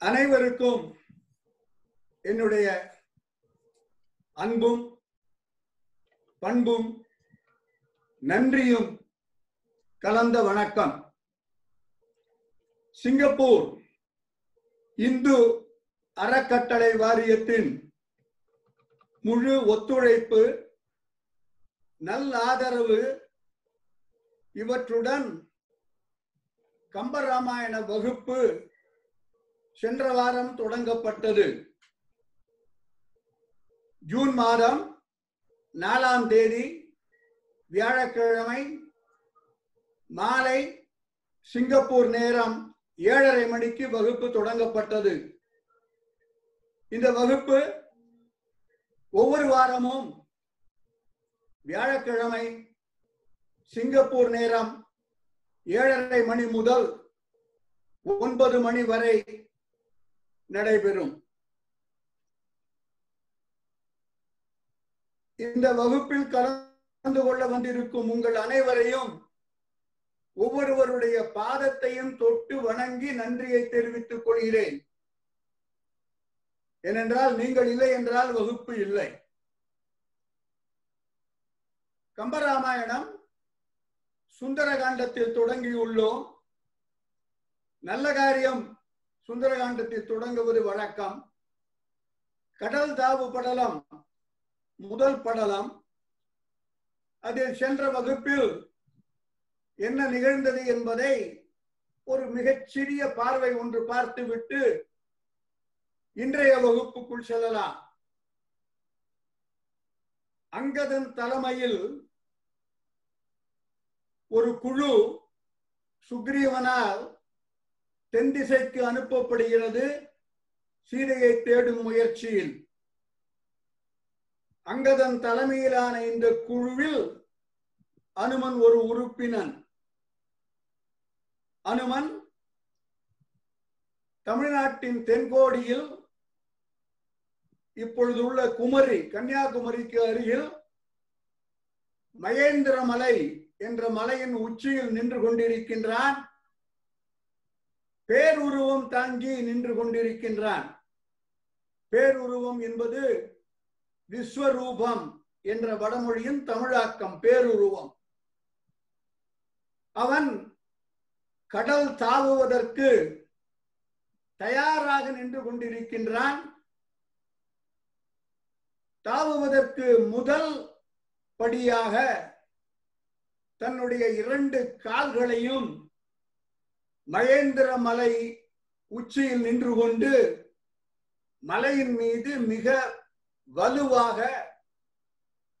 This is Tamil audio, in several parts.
அனைவருக்கும் என்னுடைய அன்பும் பண்பும் நன்றியும் கலந்த வணக்கம். சிங்கப்பூர் இந்து அறக்கட்டளை வாரியத்தின் முழு ஒத்துழைப்பு நல்லாதரவு ஆதரவு இவற்றுடன் கம்பராமாயண வகுப்பு சென்ற வாரம் தொடங்கப்பட்டது. ஜூன் மாதம் நாலாம் தேதி வியாழக்கிழமை மாலை சிங்கப்பூர் நேரம் ஏழரை மணிக்கு வகுப்பு தொடங்கப்பட்டது. இந்த வகுப்பு ஒவ்வொரு வாரமும் வியாழக்கிழமை சிங்கப்பூர் நேரம் ஏழரை மணி முதல் ஒன்பது மணி வரை நடைபெறும். இந்த வகுப்பில் கலந்து கொள்ள வந்திருக்கும் உங்கள் அனைவரையும் ஒவ்வொருவருடைய பாதத்தையும் தொட்டு வணங்கி நன்றியை தெரிவித்துக் கொள்கிறேன். ஏனென்றால் நீங்கள் இல்லை என்றால் வகுப்பு இல்லை. கம்பராமாயணம் சுந்தரகாண்டத்தில் தொடங்கியுள்ளோம். நல்ல காரியம். சுந்தரகாண்டத்தில் தொடங்குவது வழக்கம். கடல் தாவு படலம் முதல் படலம். அதில் சென்ற வகுப்பில் என்ன நிகழ்ந்தது என்பதை ஒரு மிகச்சிறிய பார்வை ஒன்று பார்த்துவிட்டு இன்றைய வகுப்புக்குள் செல்லலாம். அங்கதன் தலைமையில் ஒரு குழு சுக்ரீவனால் தென் திசைக்கு அனுப்பப்படுகிறது சீதையை தேடும் முயற்சியில். அங்கதன் தலைமையிலான இந்த குழுவில் அனுமன் ஒரு உறுப்பினன். அனுமன் தமிழ்நாட்டின் தென்கோடியில் இப்பொழுது உள்ள குமரி கன்னியாகுமரிக்கு அருகில் மகேந்திர மலை என்ற மலையின் உச்சியில் நின்று கொண்டிருக்கின்றான். பேருருவம் தாங்கி நின்று கொண்டிருக்கின்றான். பேருருவம் என்பது விஸ்வரூபம் என்ற வடமொழியின் தமிழாக்கம் பேருருவம். அவன் கடல் தாவுவதற்கு தயாராக நின்று கொண்டிருக்கின்றான். தாவுவதற்கு முதல் படியாக தன்னுடைய இரண்டு கால்களையும் மகேந்திர மலை உச்சியில் நின்று கொண்டு மலையின் மீது மிக வலுவாக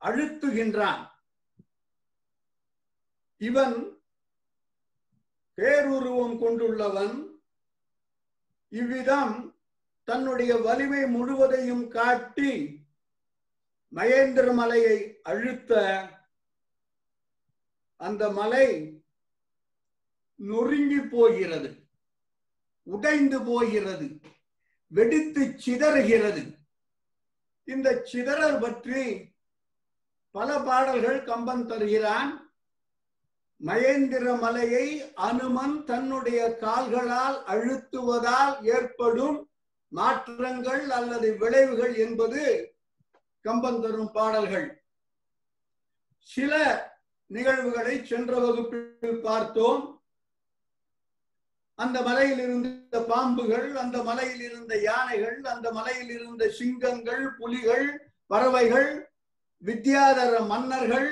அழுத்துகின்றான். இவன் பேருருவம் கொண்டுள்ளவன். இவ்விதம் தன்னுடைய வலிமை முழுவதையும் காட்டி மகேந்திர மலையை அழுத்த அந்த மலை நொறுங்கி போகிறது உடைந்து போகிறது வெடித்து சிதறுகிறது. இந்த சிதறல் பற்றி பல பாடல்கள் கம்பன் தருகிறான். மகேந்திர மலையை அனுமன் தன்னுடைய கால்களால் அழுத்துவதால் ஏற்படும் மாற்றங்கள் அல்லது விளைவுகள் என்பது கம்பன் தரும் பாடல்கள். சில நிகழ்வுகளை சென்ற வகுப்பில் பார்த்தோம். அந்த மலையில் இருந்த பாம்புகள் அந்த மலையில் இருந்த யானைகள் அந்த மலையில் இருந்த சிங்கங்கள் புலிகள் பறவைகள் வித்யாதர மன்னர்கள்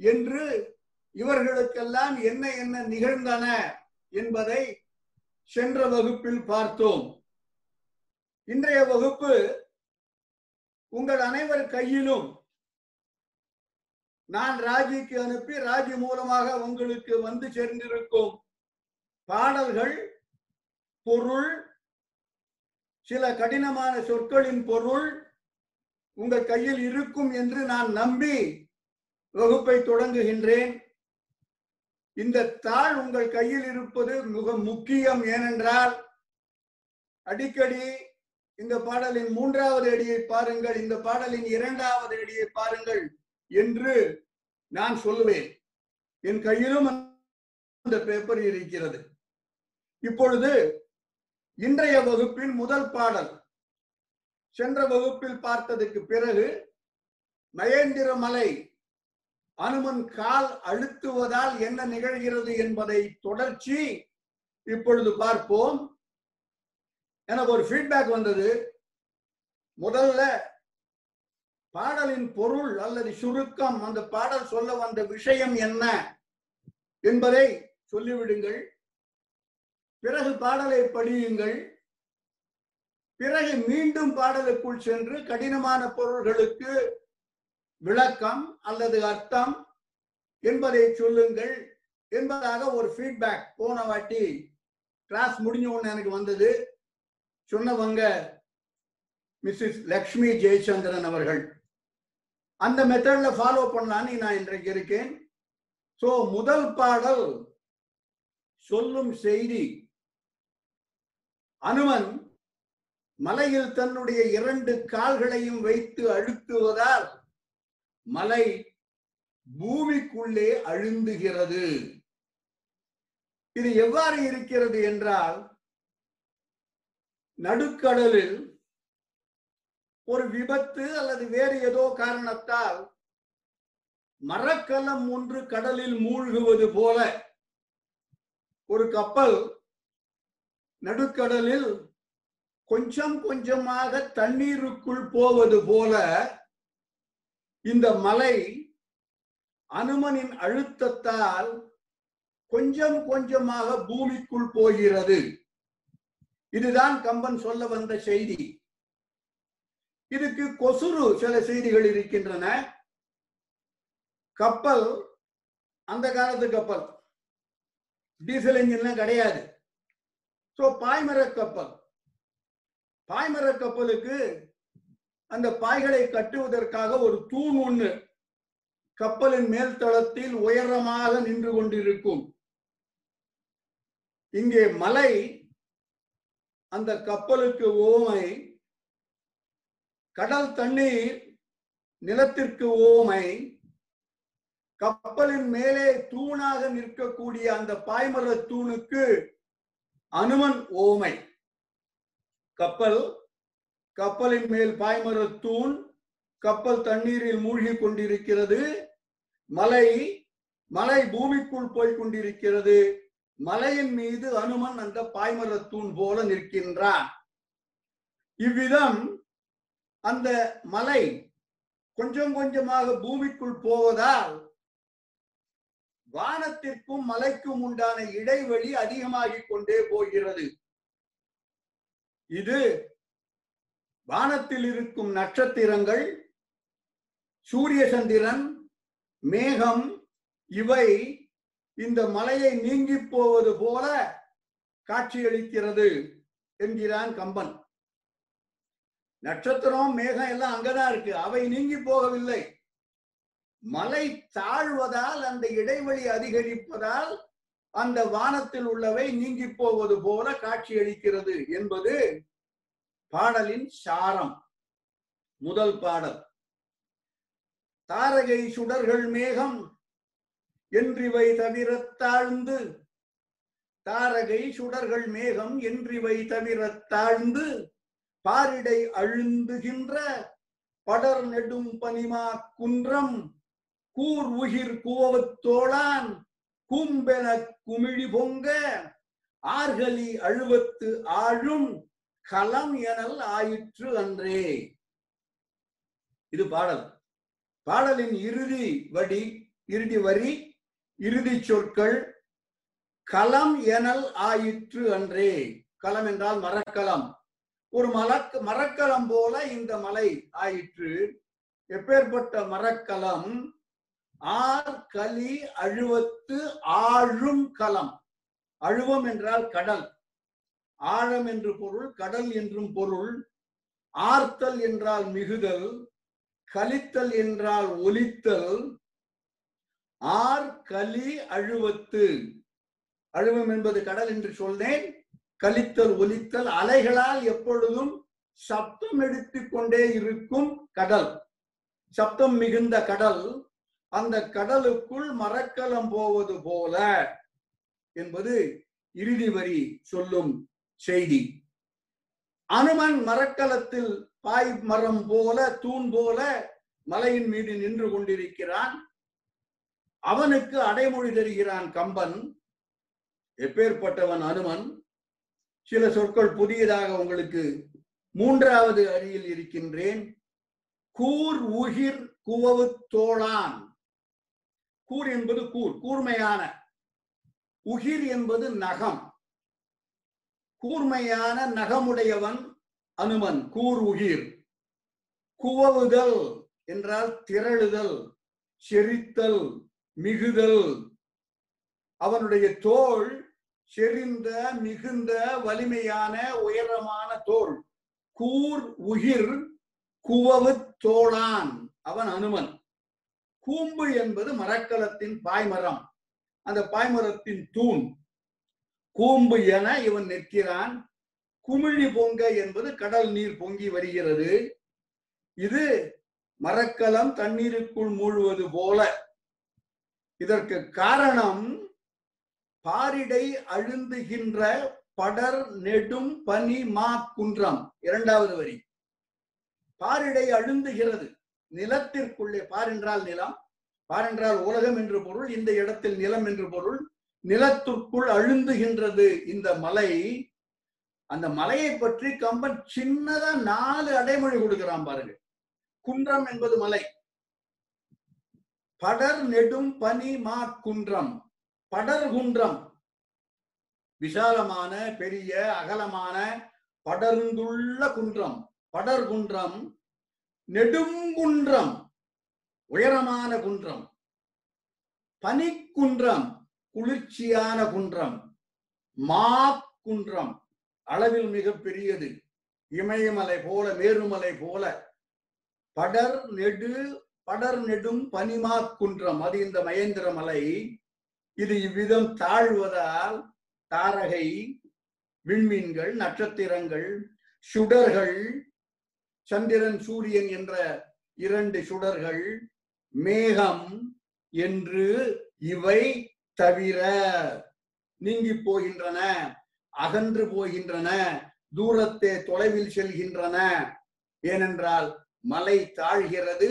என்று இவர்களுக்கெல்லாம் என்ன என்ன நிகழ்ந்தன என்பதை சென்ற வகுப்பில் பார்த்தோம். இன்றைய வகுப்பு உங்கள் அனைவர் கையிலும் நான் ராஜிக்கு அனுப்பி ராஜி மூலமாக உங்களுக்கு வந்து சேர்ந்திருக்கும். பாடல்கள் பொருள் சில கடினமான சொற்களின் பொருள் உங்கள் கையில் இருக்கும் என்று நான் நம்பி வகுப்பை தொடங்குகின்றேன். இந்த தாள் உங்கள் கையில் இருப்பது மிக முக்கியம் ஏனென்றால் அடிக்கடி இந்த பாடலின் மூன்றாவது அடியை பாருங்கள் இந்த பாடலின் இரண்டாவது அடியை பாருங்கள் என்று நான் சொல்லுவேன் என் கையிலும் அந்த பேப்பர் இருக்கிறது. இப்பொழுது இன்றைய வகுப்பின் முதல் பாடல். சென்ற வகுப்பில் பார்த்ததுக்கு பிறகு மகேந்திர மலை அனுமன் கால் அழுத்துவதால் என்ன நிகழ்கிறது என்பதை தொடர்ச்சி இப்பொழுது பார்ப்போம். எனக்கு ஒரு ஃபீட்பேக் வந்தது. முதல்ல பாடலின் பொருள் அல்லது சுருக்கம் அந்த பாடல் சொல்ல வந்த விஷயம் என்ன என்பதை சொல்லிவிடுங்கள். பிறகு பாடலை படியுங்கள். பிறகு மீண்டும் பாடலுக்குள் சென்று கடினமான பொருள்களுக்கு விளக்கம் அல்லது அர்த்தம் என்பதை சொல்லுங்கள் என்பதாக ஒரு ஃபீட்பேக் போன வாட்டி கிளாஸ் முடிஞ்ச ஒன்று எனக்கு வந்தது. சொன்னவங்க மிஸ்ஸஸ் லக்ஷ்மி ஜெயச்சந்திரன் அவர்கள். அந்த மெத்தட்ல ஃபாலோ பண்ணலான்னு நான் இன்றைக்கு இருக்கேன். ஸோ முதல் பாடல் சொல்லும் செய்தி அனுமன் மலையில் தன்னுடைய இரண்டு கால்களையும் வைத்து அழுத்துவதால் மலை பூமிக்குள்ளே அழுந்துகிறது. இது எவ்வாறு இருக்கிறது என்றால் நடுக்கடலில் ஒரு விபத்து அல்லது வேறு ஏதோ காரணத்தால் மரக்கலம் ஒன்று கடலில் மூழ்குவது போல ஒரு கப்பல் நடுக்கடலில் கொஞ்சம் கொஞ்சமாக தண்ணீருக்குள் போவது போல இந்த மலை அனுமனின் அழுத்தத்தால் கொஞ்சம் கொஞ்சமாக பூமிக்குள் போகிறது. இதுதான் கம்பன் சொல்ல வந்த செய்தி. இதுக்கு கொசுறு சில செய்திகள் இருக்கின்றன. கப்பல் அந்த காலத்து கப்பல். டீசல் இன்ஜின்லாம் கிடையாது. சோ பாய்மர கப்பல். பாய்மர கப்பலுக்கு அந்த பாய்களை கட்டுவதற்காக ஒரு தூண் ஒண்ணு. கப்பலின் மேல் தளத்தில் உயரமாக நின்று கொண்டிருக்கும். இங்கே மலை அந்த கப்பலுக்கு ஓமை கடல் தண்ணீர் நிலத்திற்கு ஓமை கப்பலின் மேலே தூணாக நிற்கக்கூடிய அந்த பாய்மர தூணுக்கு அனுமன் ஓமை. கப்பல் கப்பலின் மேல் பாய்மர தூண் கப்பல் தண்ணீரில் மூழ்கி கொண்டிருக்கிறது. மலை மலை பூமிக்குள் போய் கொண்டிருக்கிறது. மலையின் மீது அனுமன் அந்த பாய்மர தூண் போல நிற்கின்றான். இவ்விதம் அந்த மலை கொஞ்சம் கொஞ்சமாக பூமிக்குள் போவதால் வானத்திற்கும் மலைக்கும் உண்டான இடைவெளி அதிகமாகிக் கொண்டே போகிறது. இது வானத்தில் இருக்கும் நட்சத்திரங்கள் சூரிய சந்திரன் மேகம் இவை இந்த மலையை நீங்கி போவது போல காட்சியளிக்கிறது என்கிறான் கம்பன். நட்சத்திரம் மேகம் எல்லாம் அங்கதான் இருக்கு. அவை நீங்கி போகவில்லை. மலை தாழ்வதால் அந்த இடைவெளி அதிகரிப்பதால் அந்த வானத்தில் உள்ளவை நீங்கி போவது போல காட்சியளிக்கிறது என்பது பாடலின் சாரம். முதல் பாடல். தாரகை சுடர்கள் மேகம் என்றிவை தவிர தாழ்ந்து. தாரகை சுடர்கள் மேகம் என்றிவை தவிர தாழ்ந்து. பாரிடை அழுந்துகின்ற படர் நெடும் பனிமா குன்றம் கூர் உகிர் கோவத்தோளான் கும்பென குமிழி பொங்க ஆர்கலி அழுவத்து ஆழும் களம் எனல் ஆயிற்று அன்றே. இது பாடல். பாடலின் இறுதி வடி இறுதி வரி இறுதி சொற்கள் களம் எனல் ஆயிற்று அன்றே. களம் என்றால் மரக்கலம். ஒரு மலக் மரக்கலம் போல இந்த மலை ஆயிற்று. எப்பேற்பட்ட மரக்கலம் ஆர் கலி அழுவத்து ஆழும் களம் அழுவம் என்றால் கடல். ஆழம் என்று பொருள் கடல் என்றும் பொருள். ஆர்த்தல் என்றால் மிகுதல். கலித்தல் என்றால் ஒலித்தல். ஆர் கலி அழுவத்து. அழுவம் என்பது கடல் என்று சொன்னேன் கலித்தல் ஒலித்தல் அலைகளால் எப்பொழுதும் சப்தம் எடுத்துக்கொண்டே இருக்கும் கடல். சப்தம் மிகுந்த கடல். அந்த கடலுக்குள் மரக்கலம் போவது போல என்பது இறுதி வரி சொல்லும் செய்தி. அனுமன் மரக்கலத்தில் பாய் மரம் போல தூண் போல மலையின் மீது நின்று கொண்டிருக்கிறான். அவனுக்கு அடைமொழி தருகிறான் கம்பன் எப்பேற்பட்டவன் அனுமன்? சில சொற்கள் புதியதாக உங்களுக்கு மூன்றாவது அடியில் இருக்கின்றேன். கூர் உகிர் குவவு தோளான். கூர் என்பது கூர் கூர்மையான. உகிர் என்பது நகம். கூர்மையான நகமுடையவன் அனுமன் கூர் உகிர். குவவுதல் என்றால் திரளுதல் செரித்தல் மிகுதல். அவனுடைய தோல் செறிந்த மிகுந்த வலிமையான உயரமான தோல். கூர் உகிர் குவவு தோளான் அவன் அனுமன். கூம்பு என்பது மரக்கலத்தின் பாய்மரம். அந்த பாய்மரத்தின் தூண். கூம்பு என இவன் நிற்கிறான். குமிழி பொங்க என்பது கடல் நீர் பொங்கி வருகிறது. இது மரக்கலம் தண்ணீருக்குள் மூழ்வது போல. இதற்கு காரணம் பாரிடை அழுந்துகின்ற படர் நெடும் பனி மா குன்றம். இரண்டாவது வரி. பாரிடை அழுந்துகிறது. நிலத்திற்குள்ளே பாரென்றால் நிலம் பாரென்றால் உலகம் என்று பொருள் இந்த இடத்தில் நிலம் என்று பொருள் நிலத்திற்குள் அழுந்துகின்றது இந்த மலை. அந்த மலையை பற்றி கம்பன் சின்னதா நாலு அடைமொழி கொடுக்கிறான் பாருங்க. குன்றம் என்பது மலை. படர் நெடும் பனி மா குன்றம். படர் குன்றம். விசாலமான பெரிய அகலமான படர்ந்துள்ள குன்றம். படர் குன்றம் நெடுங்குன்றம் உயரமான குன்றம் பனிக்குன்றம் குளிர்ச்சியான குன்றம் மா குன்றம் அளவில் மிக பெரியது இமயமலை போல மேருமலை போல படர் நெடு படர் நெடும் பனிமா குன்றம் அது இந்த மகேந்திர மலை. இது இவ்விதம் தாழ்வதால் தாரகை விண்மீன்கள் நட்சத்திரங்கள் சுடர்கள் சந்திரன் சூரியன் என்ற இரண்டு சுடர்கள் மேகம் என்று இவை தவிர நீங்கி போகின்றன அகன்று போகின்றன தூரத்தே தொலைவில் செல்கின்றன. ஏனென்றால் மலை தாழ்கிறது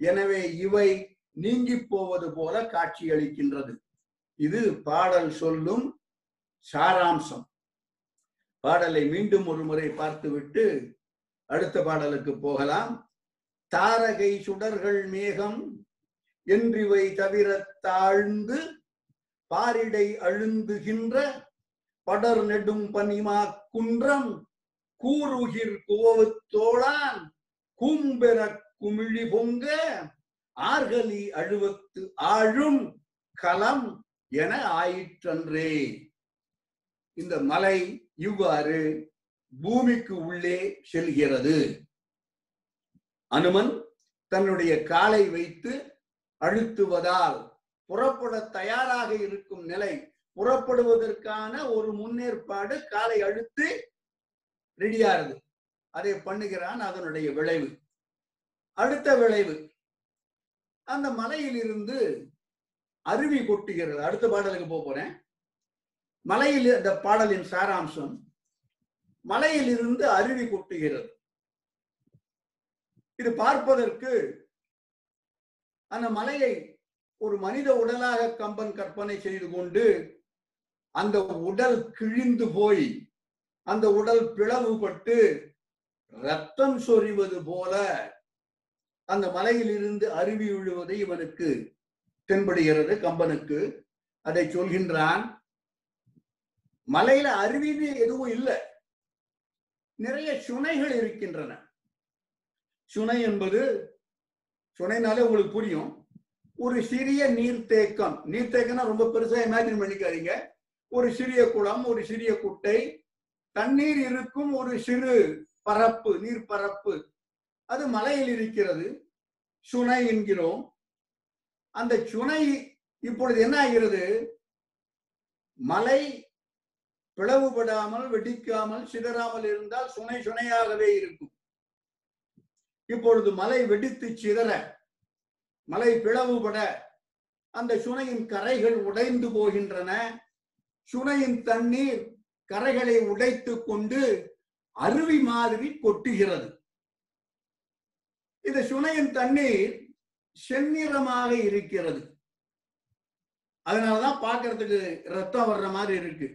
எனவே இவை நீங்கி போவது போல காட்சியளிக்கின்றது இது பாடல் சொல்லும் சாராம்சம். பாடலை மீண்டும் ஒரு முறை பார்த்துவிட்டு அடுத்த பாடலுக்கு போகலாம். தாரகை சுடர்கள் மேகம் என்றிவை தவிர தாழ்ந்து பாரிடை அழுந்துகின்ற படர் நெடும் பனிமா குன்றம் கூறுகிர் குவவு தோளான் கூம்பெற குமிழி பொங்க ஆர்கலி அழுவத்து ஆழும் களம் என ஆயிற்றன்றே. இந்த மலை இவ்வாறு பூமிக்கு உள்ளே செல்கிறது. அனுமன் தன்னுடைய காலை வைத்து அழுத்துவதால் புறப்பட தயாராக இருக்கும் நிலை புறப்படுவதற்கான ஒரு முன்னேற்பாடு காலை அழுத்து ரெடியாருது அதை பண்ணுகிறான் அதனுடைய விளைவு. அடுத்த விளைவு அந்த மலையிலிருந்து அருவி கொட்டுகிறது. அடுத்த பாடலுக்கு போக போறேன். மலையில் அந்த பாடலின் சாராம்சம் மலையிலிருந்து அருவி கொட்டுகிறது. இது பார்ப்பதற்கு அந்த மலையை ஒரு மனித உடலாக கம்பன் கற்பனை செய்து கொண்டு அந்த உடல் கிழிந்து போய் அந்த உடல் பிளவுபட்டு ரத்தம் சொரிவது போல அந்த மலையில் இருந்து அருவி விழுவது இவனுக்கு தென்படுகிறது கம்பனுக்கு. அதை சொல்கின்றான் மலையில அருவின்னு எதுவும் இல்லை. நிறைய சுனைகள் இருக்கின்றன. சுனை என்பது சுனைனாலே உங்களுக்கு புரியும். ஒரு சிறிய நீர்த்தேக்கம். நீர்த்தேக்கம்னா ரொம்ப பெருசா இமேஜின் பண்ணிக்காதீங்க. ஒரு சிறிய குளம் ஒரு சிறிய குட்டை. தண்ணீர் இருக்கும் ஒரு சிறு பரப்பு நீர் பரப்பு அது மலையில் இருக்கிறது. சுனை என்கிறோம். அந்த சுனை இப்பொழுது என்ன ஆகிறது? மலை பிளவுபடாமல் வெடிக்காமல் சிதறாமல் இருந்தால் சுனை சுனையாகவே இருக்கும். இப்பொழுது மலை வெடித்து சிதற மலை பிளவுபட அந்த சுனையின் கரைகள் உடைந்து போகின்றன. சுனையின் தண்ணீர் கரைகளை உடைத்து கொண்டு அருவி மாதிரி கொட்டுகிறது. இந்த சுனையின் தண்ணீர் செந்நிறமாக இருக்கிறது. அதனாலதான் பார்க்கறதுக்கு ரத்தம் வர்ற மாதிரி இருக்கு.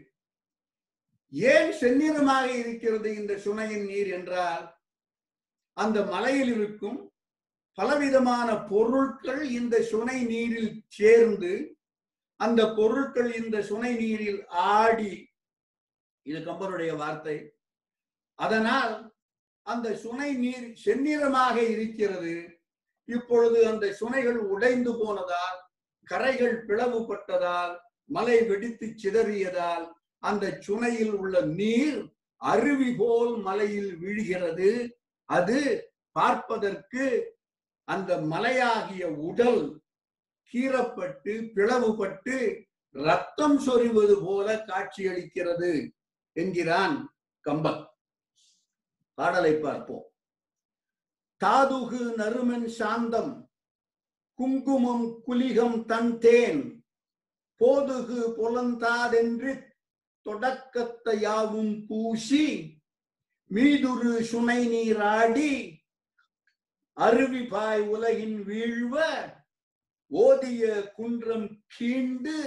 ஏன் செந்நிறமாக இருக்கிறது இந்த சுனையின் நீர் என்றால் அந்த மலையில் இருக்கும் பலவிதமான பொருட்கள் இந்த சுனை நீரில் சேர்ந்து அந்த பொருட்கள் இந்த சுனை நீரில் ஆடி இது கம்பனுடைய வார்த்தை அதனால் அந்த சுனை நீர் செந்நிறமாக இருக்கிறது. இப்பொழுது அந்த சுனைகள் உடைந்து போனதால் கரைகள் பிளவுபட்டதால் மலை வெடித்து சிதறியதால் அந்த சுனையில் உள்ள நீர் அருவி போல் மலையில் விழுகிறது. அது பார்ப்பதற்கு அந்த மலையாகிய உடல் கீறப்பட்டு பிளவுபட்டு ரத்தம் சொரிவது போல காட்சியளிக்கிறது என்கிறான் கம்பன். பாடலை பார்ப்போம். தாதுகு நறுமன் சாந்தம் குங்குமம் குலிகம் தன் தேன் போதுகு புலந்தாதென்று தொடக்கத்தையாவும் பூசி மீதுரு சுனை நீராடி அருவி பாய் உலகின் வீழ்வ ஓதிய குன்றம் கீண்டு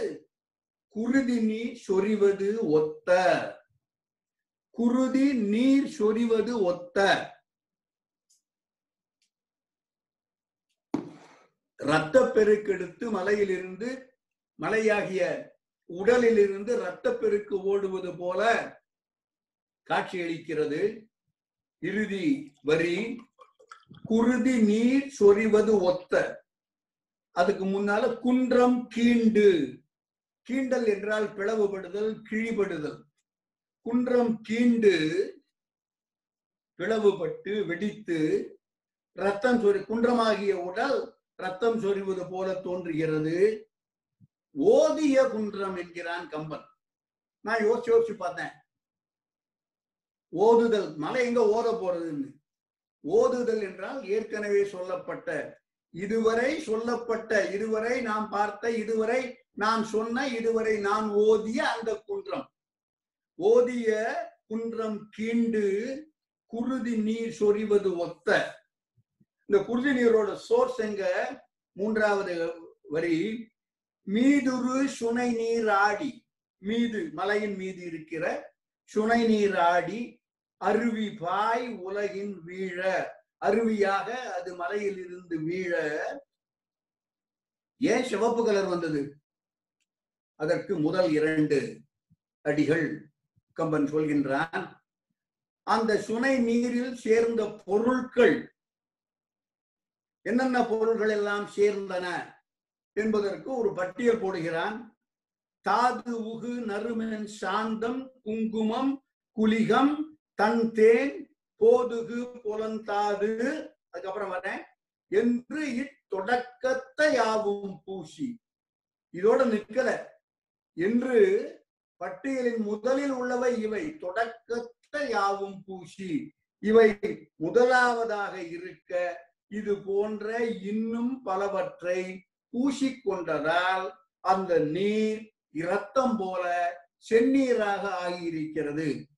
குருதி நீர் சொரிவது ஒத்த. குருதி நீர் சொரிவது ஒத்த. இரத்த பெருக்கெடுத்து மலையிலிருந்து மலையாகிய உடலிலிருந்து இரத்தப்பெருக்கு ஓடுவது போல காட்சியளிக்கிறது. இறுதி வரி குருதி நீர் சொரிவது ஒத்த. அதுக்கு முன்னால குன்றம் கீண்டு. கீண்டல் என்றால் பிளவுபடுதல் கிழிபடுதல். குன்றம் கீண்டு பிளவுபட்டு வெடித்து ரத்தம் சொறி குன்றமாகிய உடல் ரத்தம் சொரிவது போல தோன்றுகிறது. ஓதிய குன்றம் என்கிறான் கம்பன். நான் யோசிச்சு யோசிச்சு பார்த்தேன். ஓதுதல் மலை எங்க ஓத போறதுன்னு. ஓதுதல் என்றால் ஏற்கனவே சொல்லப்பட்ட இதுவரை சொல்லப்பட்ட இதுவரை நாம் பார்த்த இதுவரை நான் சொன்ன இதுவரை நான் ஓதிய அந்த குன்றம். ஓதிய குன்றம் கீண்டு குருதி நீர் சொரிவது ஒத்த. இந்த குருதி நீரோட சோர்ஸ் எங்க? மூன்றாவது வரி. மீதுரு சுனை நீராடி மீது மலையின் மீது இருக்கிற சுனை நீராடி அருவி பாய் உலகின் வீழ. அருவியாக அது மலையில் இருந்து வீழ. ஏன் சிவப்பு கலர் வந்தது? அதற்கு முதல் இரண்டு அடிகள் கம்பன் சொல்கின்றான். அந்த சுனை நீரில் சேர்ந்த பொருட்கள் என்னென்ன பொருள்கள் எல்லாம் சேர்ந்தன? என்பதற்கு ஒரு பட்டியல் போடுகிறான். தாது உகு நறுமன் சாந்தம் குங்குமம் குலிகம் தன் தேன் போதுகு புலந்தாது அதுக்கப்புறம் வரேன் என்று இத்தொடக்கத்தை யாவும் பூசி. இதோட நிற்கல. என்று பட்டியலின் முதலில் உள்ளவை இவை தொடக்கத்தை யாவும் பூசி. இவை முதலாவதாக இருக்க இது போன்ற இன்னும் பலவற்றை பூசிக்கொண்டதால் அந்த நீர் இரத்தம் போல செந்நீராக ஆகியிருக்கிறது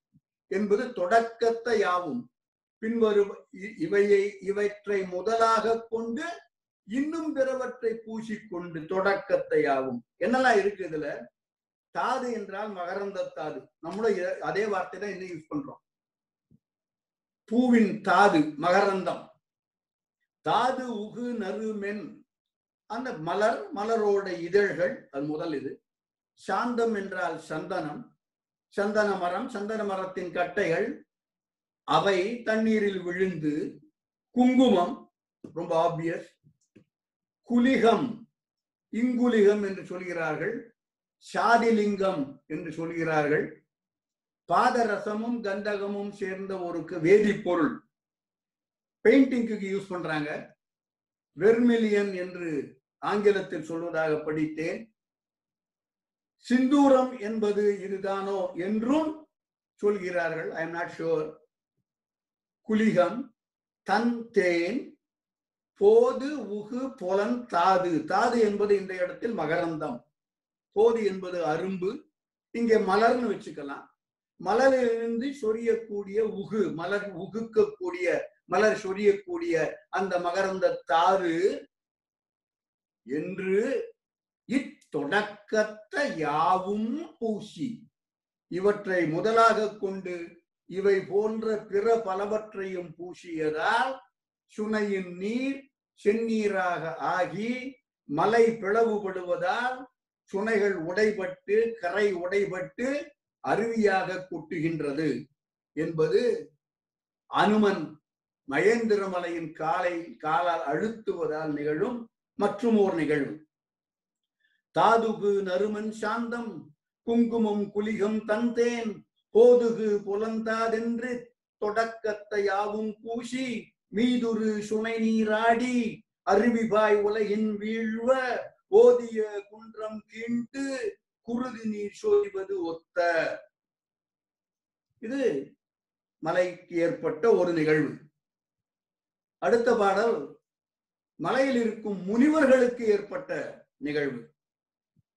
என்பது தொடக்கத்தை யாவும் பின்வரும் இவையை இவற்றை முதலாக கொண்டு இன்னும் பிறவற்றை பூசிக்கொண்டு தொடக்கத்தை ஆகும். என்னெல்லாம் இருக்கு இதுல? தாது என்றால் மகரந்த தாது. நம்மளும் அதே வார்த்தை தான் இன்னும் யூஸ் பண்றோம். பூவின் தாது மகரந்தம். தாது உகு நறுமென் அந்த மலர் மலரோட இதழ்கள் அது முதல் இது. சாந்தம் என்றால் சந்தனம் சந்தன மரம் சந்தன மரத்தின் கட்டைகள் அவை தண்ணீரில் விழுந்து குங்குமம் ரொம்ப ஆப்வியஸ் குலிகம் இங்குலிகம் என்று சொல்கிறார்கள் சாதிலிங்கம் என்று சொல்கிறார்கள் பாதரசமும் கந்தகமும் சேர்ந்த ஒரு வேதிப்பொருள். பெயிண்டிங்க்கு யூஸ் பண்றாங்க. வெர்மிலியன் என்று ஆங்கிலத்தில் சொல்வதாக படித்தேன். சிந்தூரம் என்பது இதுதானோ என்றும் சொல்கிறார்கள். ஐ எம் நாட் ஷுர் குலிகம் தன் தேன் போது உகு பொலன் தாது. தாது என்பது இந்த இடத்தில் மகரந்தம். போது என்பது அரும்பு. இங்கே மலர்னு வச்சுக்கலாம். மலரிலிருந்து சொரியக்கூடிய உகு மலர் உகுக்கக்கூடிய மலர் சொரியக்கூடிய அந்த மகரந்த தாறு என்று இத்தொடக்கத்த யாவும் பூசி. இவற்றை முதலாக கொண்டு இவை போன்ற பிற பலவற்றையும் பூசியதால் சுனையின் நீர் செந்நீராக ஆகி மலை பிளவுபடுவதால் சுனைகள் உடைபட்டு கரை உடைபட்டு அருவியாக கொட்டுகின்றது என்பது அனுமன் மகேந்திரமலையின் காலை காலால் அழுத்துவதால் நிகழும் மற்றும் ஓர் நிகழ்வு தாதுகு நறுமன் சாந்தம் குங்குமம் குலிகம் தந்தேன் போதுகு புலந்தாதென்று தொடக்கத்தை யாவும் பூசி மீதுரு சுனை நீராடி அருவிபாய் உலகின் வீழ்வ ஓதிய குன்றம் கீண்டு குருதி நீர் சோய்வது ஒத்த. இது மலைக்கு ஏற்பட்ட ஒரு நிகழ்வு. அடுத்த பாடல் மலையில் இருக்கும் முனிவர்களுக்கு ஏற்பட்ட நிகழ்வு.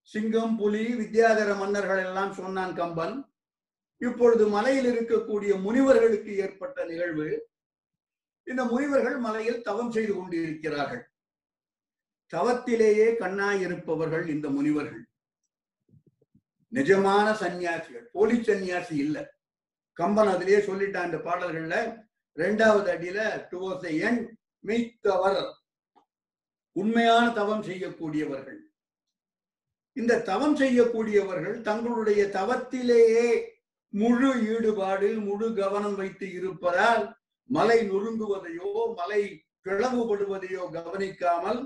சிங்கம் புலி வித்யாதர மன்னர்கள் எல்லாம் சொன்னான் கம்பன். இப்பொழுது மலையில் இருக்கக்கூடிய முனிவர்களுக்கு ஏற்பட்ட நிகழ்வு. இந்த முனிவர்கள் மலையில் தவம் செய்து கொண்டிருக்கிறார்கள். தவத்திலேயே கண்ணாய் இருப்பவர்கள் இந்த முனிவர்கள். நிஜமான சன்னியாசிகள் போலி சன்னியாசி இல்ல. கம்பன் அதிலேயே சொல்லிட்டான் இந்த பாடல்கள்ல ரெண்டாவது அடியில டுவோர்ஸ் எண் மெய்த்தவர் உண்மையான தவம் செய்யக்கூடியவர்கள். இந்த தவம் செய்யக்கூடியவர்கள் தங்களுடைய தவத்திலேயே முழு ஈடுபாடு முழு கவனம் வைத்து இருப்பதால் மலை நொறுங்குவதையோ மலை பிளவுபடுவதையோ கவனிக்காமல்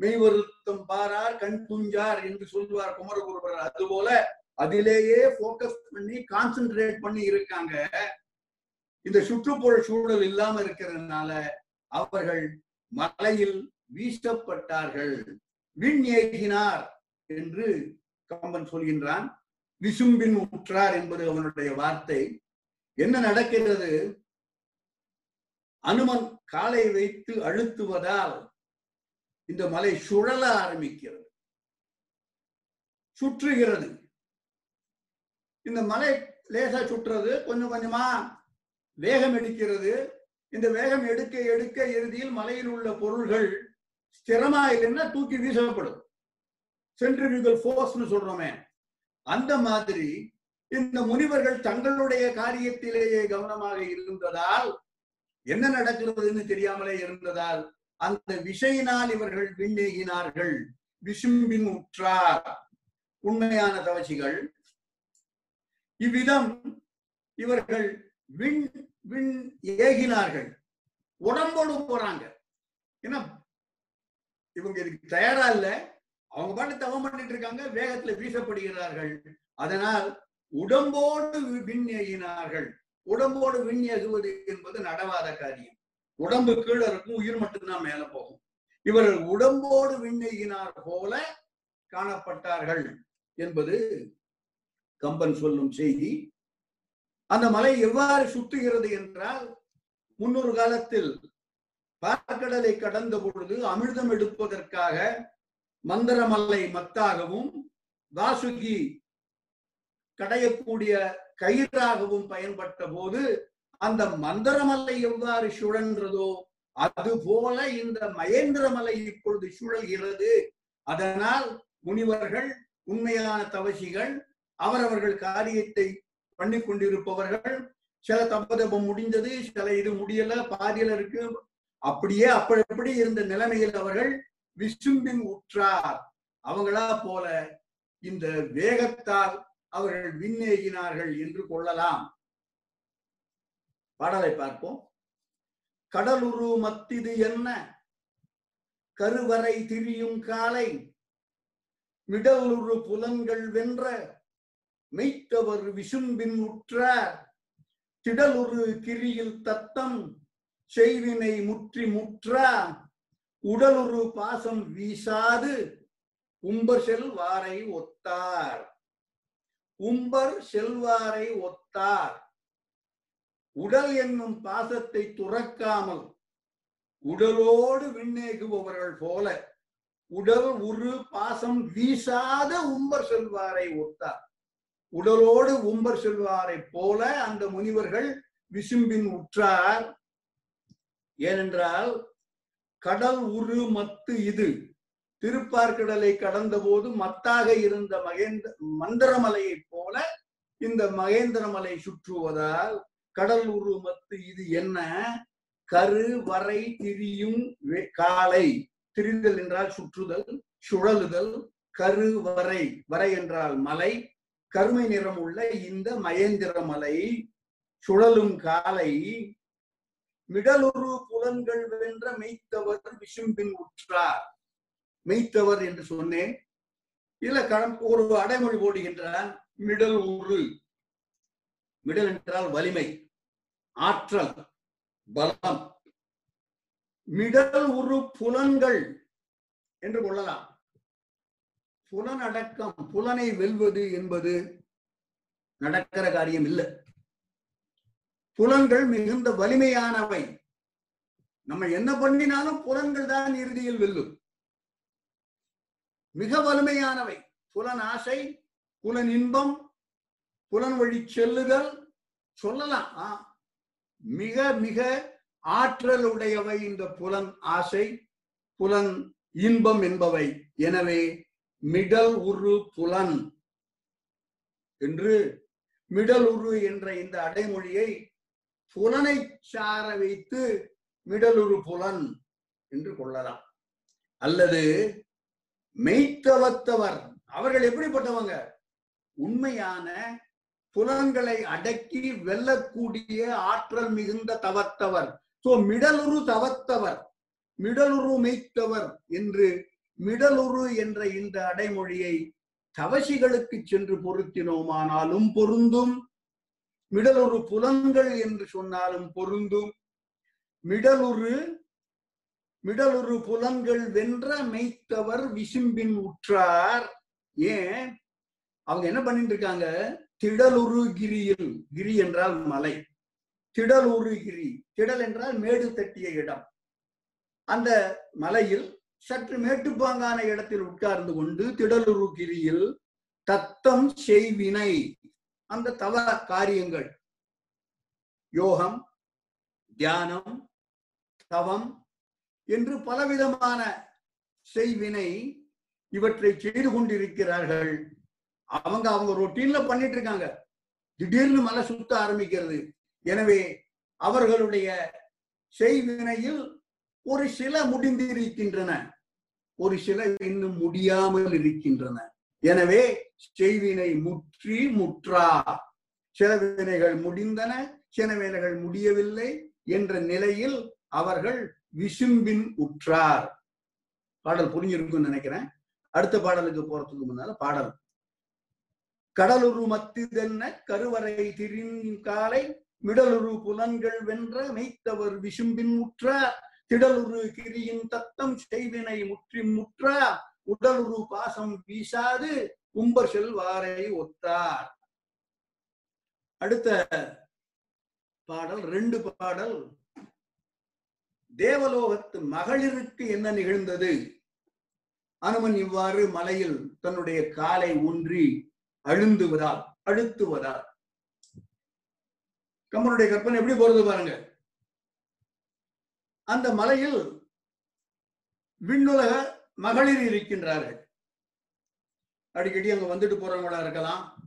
மெய்வருத்தம் பாரார் கண் துஞ்சார் என்று சொல்லுவார் குமரகுருவர் அதுபோல அதிலேயே போக்கஸ் பண்ணி கான்சென்ட்ரேட் பண்ணி இருக்காங்க. இந்த சுற்றுப்புற சூழல் இல்லாம இருக்கிறதுனால அவர்கள் மலையில் வீசப்பட்டார்கள். விண் ஏகினார் என்று கம்பன் சொல்கின்றான். விசும்பின் உற்றார் என்பது அவனுடைய வார்த்தை. என்ன நடக்கிறது? அனுமன் காலை வைத்து அழுத்துவதால் இந்த மலை சுழல ஆரம்பிக்கிறது. சுற்றுகிறது. இந்த மலை லேசா சுற்றுறது கொஞ்சம் கொஞ்சமா வேகம் எடுக்கிறது. இந்த வேகம் எடுக்க எடுக்க இறுதியில் மலையில் உள்ள பொருள்கள் ஸ்திரமா இல்லைன்னா தூக்கி வீசப்படும். சென்ட்ரிபியூகல் ஃபோர்ஸ்னு சொல்றோமே. அந்த மாதிரி இந்த முனிவர்கள் தங்களுடைய காரியத்திலேயே கவனமாக இருந்ததால் என்ன நடக்கிறதுன்னு தெரியாமலே இருந்ததால் அந்த விஷயினால் இவர்கள் விண்ணேகினார்கள். விசும்பின் உற்றார். உண்மையான தவசிகள் இவ்விதம் இவர்கள் விண் விண் ஏகினார்கள். உடம்போடு போறாங்க. ஏன்னா இவங்க இதுக்கு தயாரா இல்ல. அவங்க பாட்டு தவம் பண்ணிட்டு இருக்காங்க வேகத்துல வீசப்படுகிறார்கள். அதனால் உடம்போடு விண் ஏகினார்கள் உடம்போடு விண் ஏகுவது என்பது நடவாத காரியம். உடம்பு கீழே இருக்கும் உயிர் மட்டும்தான் மேல போகும். இவர்கள் உடம்போடு விண்ணெய்கினார் போல காணப்பட்டார்கள் என்பது கம்பன் சொல்லும் செய்தி. அந்த மலை எவ்வாறு சுத்துகிறது என்றால் முன்னொரு காலத்தில் பார்க்கடலை கடந்த பொழுது அமிர்தம் எடுப்பதற்காக மந்திரமல்லை மத்தாகவும் வாசுகி கடையக்கூடிய கயிறாகவும் பயன்பட்ட போது அந்த மந்திரமலை எவ்வாறு சுழன்றதோ அது போல இந்த மகேந்திரமலை இப்பொழுது சுழல்கிறது. அதனால் முனிவர்கள் உண்மையான தவசிகள் அவரவர்கள் காரியத்தை பண்ணி கொண்டிருப்பவர்கள் சில தபதபம் முடிந்தது சில இது முடியல பாதியில இருக்கு அப்படியே அப்படி இருந்த நிலைமையில் அவர்கள் விசும்பின் உற்றார்? அவங்களா போல இந்த வேகத்தால் அவர்கள் விண்ணேகினார்கள் என்று கொள்ளலாம். பாடலை பார்ப்போம். கடலுரு மத்திது என்ன? கருவறை திரியும் காலை. மிடலுரு புலன்கள் வென்ற மெய்த்தவர் விசும்பின் உற்றார். திடலுரு கிரியில் தத்தம். செய்வினை முற்றி முற்றா உடலுரு பாசம் வீசாது உம்பர் செல்வாரை ஒத்தார். உம்பர் செல்வாரை ஒத்தார். உடல் என்னும் பாசத்தை துறக்காமல் உடலோடு விண்ணேகுபவர்கள் போல உடல் உரு பாசம் வீசாத உம்பர் செல்வாரை ஒத்தார். உடலோடு உம்பர் செல்வாரை போல அந்த முனிவர்கள் விசும்பின் உற்றார். ஏனென்றால் கடல் உரு மத்து இது. திருப்பார்கடலை கடந்த போது மத்தாக இருந்த மகேந்திர மந்திரமலையைப் போல இந்த மகேந்திரமலை சுற்றுவதால் கடல் உரு மத்து இது என்ன? கரு வரை திரியும் காலை. திரிதல் என்றால் சுற்றுதல் சுழலுதல். கரு வரை. வரை என்றால் மலை. கருமை நிறம் உள்ள இந்த மகேந்திர மலை சுழலும் காலை. மிடலுரு புலன்கள் வென்ற மெய்த்தவர் விசும்பின் உற்றார். மெய்த்தவர் என்று சொன்னேன். இல்ல கடம் ஒரு அடைமொழி போடுகின்றான் மிடல் உரு. மிடல் என்றால் வலிமை ஆற்றல் பலம். மிடல் உரு புலன்கள் என்று கொள்ளலாம். புலன் அடக்கம் புலனை வெல்வது என்பது நடக்கிற காரியம் இல்லை. புலன்கள் மிகுந்த வலிமையானவை. நம்ம என்ன பண்ணினாலும் புலன்கள் தான் இறுதியில் வெல்லும். மிக வலிமையானவை. புலன் ஆசை புலன் இன்பம் புலன் வழி செல்லுதல் சொல்லலாம். ஆ. மிக மிக ஆற்றலுடையவை இந்த புலன் ஆசை புலன் இன்பம் என்பவை. எனவே மிடல் உரு புலன் என்று மிடல் உரு என்ற இந்த அடைமொழியை புலனை சார வைத்து மிடலுரு புலன் என்று கொள்ளலாம். அல்லது மெய்த்தவத்தவர் அவர்கள் எப்படிப்பட்டவங்க? உண்மையான புலன்களை அடக்கி வெல்லக்கூடிய ஆற்றல் மிகுந்த தவத்தவர். சோ மிடலுரு தவத்தவர் மிடலுரு மெய்த்தவர் என்று மிடலுரு என்ற இந்த அடைமொழியை தவசிகளுக்கு சென்று பொருத்தினோமானாலும் பொருந்தும் மிடலுரு புலங்கள் என்று சொன்னாலும் பொருந்தும். மிடலுரு மிடலுரு புலங்கள் வென்ற மெய்த்தவர் விசும்பின் உற்றார். ஏன்? அவங்க என்ன பண்ணிட்டு இருக்காங்க திடலுரு கிரியில் கிரி என்றால் மலை. திடலுரு கிரி திடல் என்றால் மேடு தட்டிய இடம். அந்த மலையில் சற்று மேட்டுப்பாங்கான இடத்தில் உட்கார்ந்து கொண்டு திடலுரு கிரியில் தத்தம் செய்வினை. அந்த தவ காரியங்கள். யோகம் தியானம் தவம் என்று பலவிதமான செய்வினை இவற்றை செய்து கொண்டிருக்கிறார்கள். அவங்க அவங்க ரொட்டீன்ல பண்ணிட்டு இருக்காங்க. திடீர்னு மலை சுத்த ஆரம்பிக்கிறது. எனவே அவர்களுடைய செய்வினையில் ஒரு சில முடிந்திருக்கின்றன. ஒரு சில இன்னும் முடியாமல் இருக்கின்றன. எனவே செய்வினை முற்றி முற்றா. சில வினைகள் முடிந்தன சில வினைகள் முடியவில்லை என்ற நிலையில் அவர்கள் விசும்பின் உற்றார். பாடல் புரிஞ்சிருக்கும்னு நினைக்கிறேன். அடுத்த பாடலுக்கு போறதுக்கு முன்னால பாடல். கடலுரு மத்திதென்ன கருவறை திரின் காலை மிடலுரு புலன்கள் வென்ற மெய்த்தவர் விசும்பின் முற்றார் திடலுரு கிரியின் தத்தம் செய்வினை முற்றி முற்றா. உடலுரு பாசம் வீசாது கும்பர் செல்வாரை ஒத்தார். அடுத்த பாடல் ரெண்டு பாடல். தேவலோகத்து மகளிருக்கு என்ன நிகழ்ந்தது? அனுமன் இவ்வாறு மலையில் தன்னுடைய காலை ஊன்றி அழுந்துவதால் அழுத்துவதால் கம்பனுடைய கற்பனை எப்படி போறது பாருங்க. அந்த மலையில் விண்ணுலக மகளிர் இருக்கின்றார்கள் அடிக்கடி அங்க வந்துட்டு போறவங்களா இருக்கலாம்.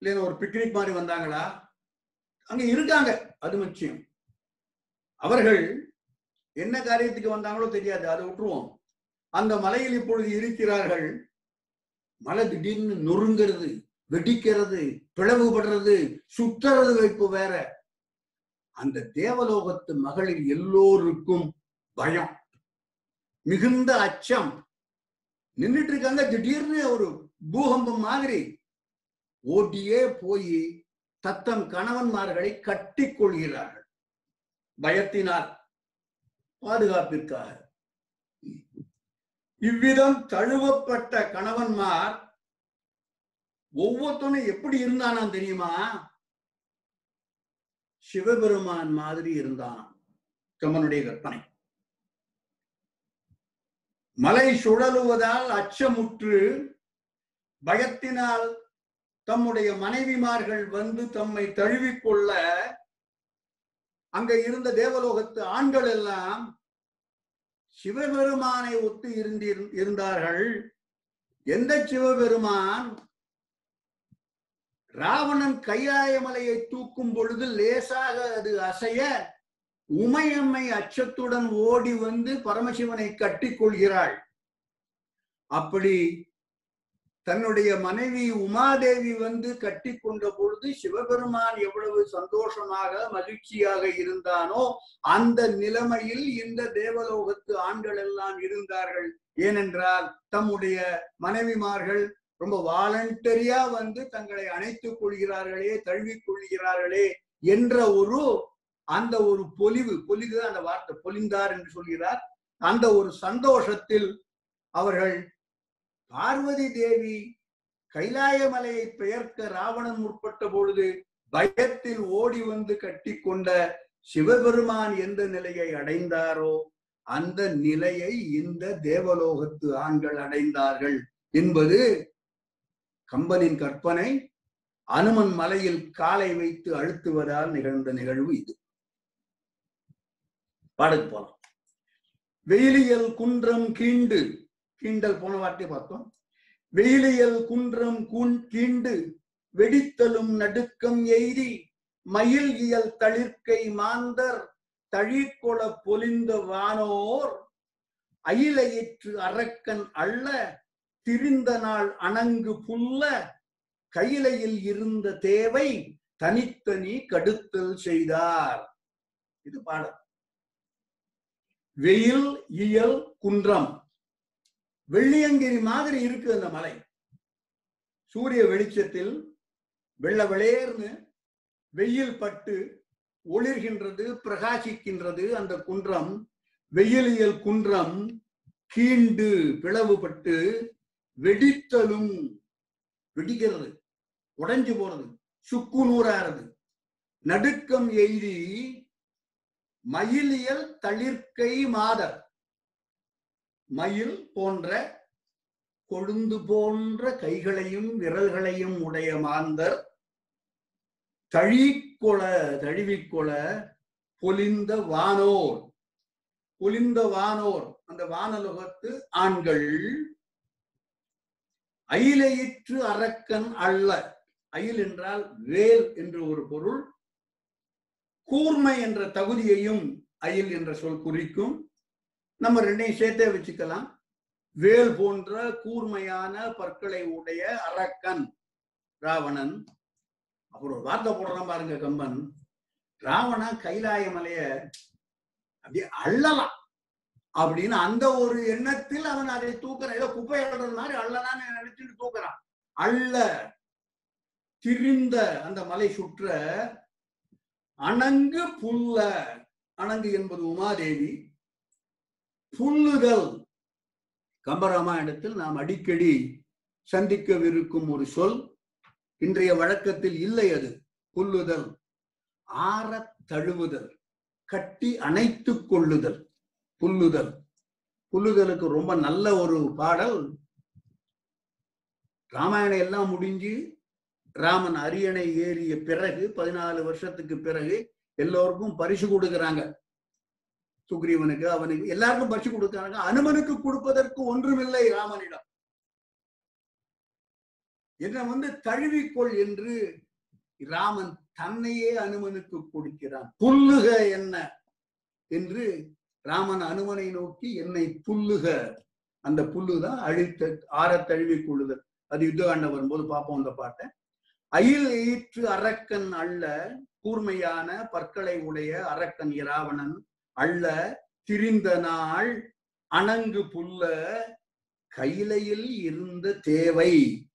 இல்லைன்னா ஒரு பிக்னிக் மாதிரி வந்தாங்களா? அங்க இருக்காங்க. அது முக்கியம். அவர்கள் என்ன காரியத்துக்கு வந்தாங்களோ தெரியாது. அதை விட்டுருவோம். அந்த மலையில் இப்பொழுது இருக்கிறார்கள். மலை திடீர்னு நொறுங்கிறது வெடிக்கிறது பிளவுபடுறது சுற்றுறது வைப்பு வேற. அந்த தேவலோகத்து மகளிர் எல்லோருக்கும் பயம். மிகுந்த அச்சம். நின்றுட்டு இருக்காங்க திடீர்னு ஒரு பூகம்பம் மாதிரி. ஓட்டியே போய் தத்தம் கணவன்மார்களை கட்டி கொள்கிறார்கள் பயத்தினால் பாதுகாப்பிற்காக. இவ்விதம் தழுவப்பட்ட கணவன்மார் ஒவ்வொருத்தனும் எப்படி இருந்தானா தெரியுமா? சிவபெருமான் மாதிரி இருந்தான். கமனுடைய கற்பனை. மலை சுழலுவதால் அச்சமுற்று பயத்தினால் தம்முடைய மனைவிமார்கள் வந்து தம்மை தழுவிக்கொள்ள அங்க இருந்த தேவலோகத்து ஆண்கள் எல்லாம் சிவபெருமானை ஒத்து இருந்து இருந்தார்கள். எந்த சிவபெருமான்? ராவணன் கைலாயமலையை தூக்கும் பொழுது லேசாக அது அசைய உமையம்மை அச்சத்துடன் ஓடி வந்து பரமசிவனை கட்டிக் கொள்கிறாள் அப்படி தன்னுடைய மனைவி உமாதேவி வந்து கட்டி கொண்ட பொழுது சிவபெருமான் எவ்வளவு சந்தோஷமாக மகிழ்ச்சியாக இருந்தானோ அந்த நிலைமையில் இந்த தேவலோகத்து ஆண்கள் எல்லாம் இருந்தார்கள். ஏனென்றால் தம்முடைய மனைவிமார்கள் ரொம்ப வாலண்டரியா வந்து தங்களை அணைத்துக் கொள்கிறார்களே தழுவிக் கொள்கிறார்களே என்ற ஒரு அந்த ஒரு பொலிவு பொலிவு அந்த வார்த்தை பொலிந்தார் என்று சொல்கிறார். அந்த ஒரு சந்தோஷத்தில் அவர்கள் பார்வதி தேவி கைலாய மலையை பெயர்க்க ராவணன் முற்பட்ட பொழுது பயத்தில் ஓடி வந்து கட்டி கொண்ட சிவபெருமான் எந்த நிலையை அடைந்தாரோ அந்த நிலையை இந்த தேவலோகத்து ஆண்கள் அடைந்தார்கள் என்பது கம்பனின் கற்பனை. அனுமன் மலையில் காலை வைத்து அழுத்துவதால் நிகழ்ந்த நிகழ்வு இது. பாடக்கு போலாம் வெயிலியல் குன்றம் கீண்டு கீண்டல் போன வார்த்தையை பார்த்தோம். வெயிலியல் குன்றம் கூண் கீண்டு வெடித்தலும் நடுக்கம் எய்தி மயில் இயல் தளிர்க்கை மாந்தர் தழிக்கொள பொலிந்த வானோர் அயிலையற்று அரக்கன் அல்ல திரிந்த நாள் அணங்கு புல்ல கையிலையில் இருந்த தேவை தனித்தனி கடுத்தல் செய்தார். இது பாடம். வெயில் இயல் குன்றம். வெள்ளியங்கிரி மாதிரி இருக்கு அந்த மலை. சூரிய வெளிச்சத்தில் வெள்ள வெளியேர்னு வெயில் பட்டு ஒளிர்கின்றது பிரகாசிக்கின்றது அந்த குன்றம். வெயிலியல் குன்றம் கீண்டு பிளவுபட்டு வெடித்தலும் வெடிக்கிறது உடைஞ்சு போறது சுக்கு நூறாறது. நடுக்கம் எய்தி மயிலியல் தளிர்க்கை மாதர். மயில் போன்ற கொழுந்து போன்ற கைகளையும் விரல்களையும் உடைய மாந்தர் தழிக்கொள தழுவிக்கொள பொலிந்த வானோர். பொலிந்த வானோர் அந்த வானலுகத்து ஆண்கள். அயிலையிற்று அரக்கன் அல்ல. அயில் என்றால் வேல் என்று ஒரு பொருள். கூர்மை என்ற தகுதியையும் அயில் என்ற சொல் குறிக்கும். நம்ம ரெண்டையும் சேர்த்தே வச்சுக்கலாம். வேல் போன்ற கூர்மையான பற்களை உடைய அரக்கன் ராவணன். அப்புறம் ஒரு வார்த்தை போடுறான் பாருங்க கம்பன். ராவணன் கைலாய மலைய அப்படியே அள்ளலாம். அப்படின்னு அந்த ஒரு எண்ணத்தில் அவன் அதை தூக்குறான். ஏதோ குப்பை அள்ளுறது மாதிரி அள்ளலான்னு நினைச்சுட்டு தூக்குறான். அள்ள திரிந்த அந்த மலை சுற்ற அணங்கு புல்ல. அணங்கு என்பது உமாதேவி. புல்லுதல் கம்பராமாயணத்தில் நாம் அடிக்கடி சந்திக்கவிருக்கும் ஒரு சொல். இன்றைய வழக்கத்தில் இல்லை அது. புல்லுதல். ஆற தழுவுதல். கட்டி அணைத்துக் கொள்ளுதல். புல்லுதல். புல்லுதலுக்கு ரொம்ப நல்ல ஒரு பாடல். ராமாயணம் எல்லாம் முடிஞ்சு ராமன் அரியணை ஏறிய பிறகு பதினாலு வருஷத்துக்கு பிறகு எல்லோருக்கும் பரிசு கொடுக்கறாங்க. சுக்ரீவனுக்கு அவனுக்கு எல்லாருக்கும் பரிசு கொடுக்கறாங்க. அனுமனுக்கு கொடுப்பதற்கு ஒன்றுமில்லை ராமனிடம். என்ன வந்து தழுவிக்கொள் என்று ராமன் தன்னையே அனுமனுக்கு கொடுக்கிறான். புல்லுக என்ன என்று ராமன் அனுமனை நோக்கி என்னை புல்லுக. அந்த புல்லுதான் அழித்த ஆற தழுவி கொள்ளுதல் அது யுத்தகாண்டம் வரும்போது பார்ப்போம் அந்த பாட்டை. அயில் ஈற்று அரக்கன் அல்ல கூர்மையான பற்களை உடைய அரக்கன் இராவணன் அல்ல திரிந்த நாள் அணங்கு புல்ல கையிலையில் இருந்த தேவை.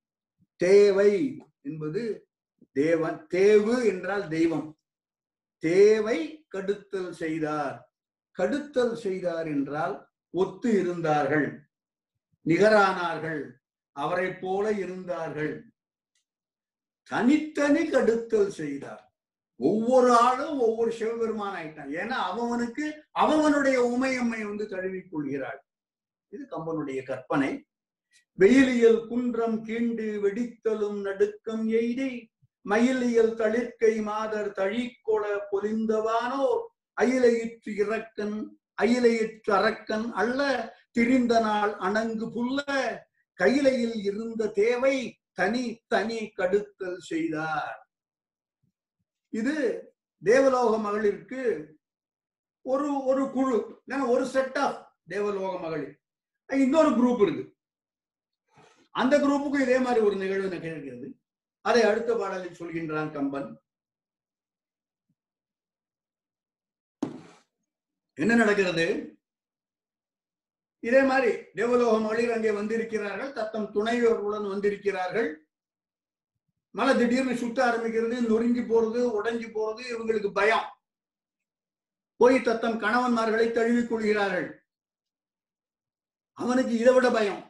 தேவை என்பது தேவன் தேவு என்றால் தெய்வம். தேவை கடுத்தல் செய்தார். கடுத்தல் செய்தார் என்றால் ஒத்து இருந்தார்கள். நிகரானார்கள். அவரை போல இருந்தார்கள். தனித்தனி கடுத்தல் செய்தார். ஒவ்வொரு ஆளும் ஒவ்வொரு சிவபெருமான் ஆயிட்டான். ஏன்னா அவனுக்கு அவனுடைய உமையம்மை வந்து தழுவிக் கொள்கிறாள். இது கம்பனுடைய கற்பனை. வெயிலியல் குன்றம் கீண்டு வெடித்தலும் நடுக்கம் எய்தி மயிலியல் தளிர்க்கை மாதர் தழிக்கொள பொலிந்தவானோர் அயிலையிற்று இறக்கன் அயிலையிற்று அரக்கன் அல்ல திரிந்த நாள் அணங்கு புல்ல கையிலையில் இருந்த தேவை தனி தனி கடுத்தல் செய்தார். இது தேவலோக மகளிருக்கு ஒரு ஒரு குழு ஒரு செட் ஆஃப் தேவலோக மகளிர். இன்னொரு குரூப் இருக்கு. அந்த குரூப்புக்கும் இதே மாதிரி ஒரு நிகழ்வு நிகழ்கிறது அதை அடுத்த பாடலில் சொல்கின்றான் கம்பன். என்ன நடக்கிறது? இதே மாதிரி தேவலோக மகளிர் அங்கே வந்திருக்கிறார்கள் தத்தம் துணைவர்களுடன் வந்திருக்கிறார்கள். மழை திடீர்னு சுத்த ஆரம்பிக்கிறது நொறுங்கி போறது உடஞ்சி போறது இவங்களுக்கு பயம். போய் தத்தம் கணவன்மார்களை தழுவிக் கொள்கிறார்கள். அவனுக்கு இதை விட பயம்.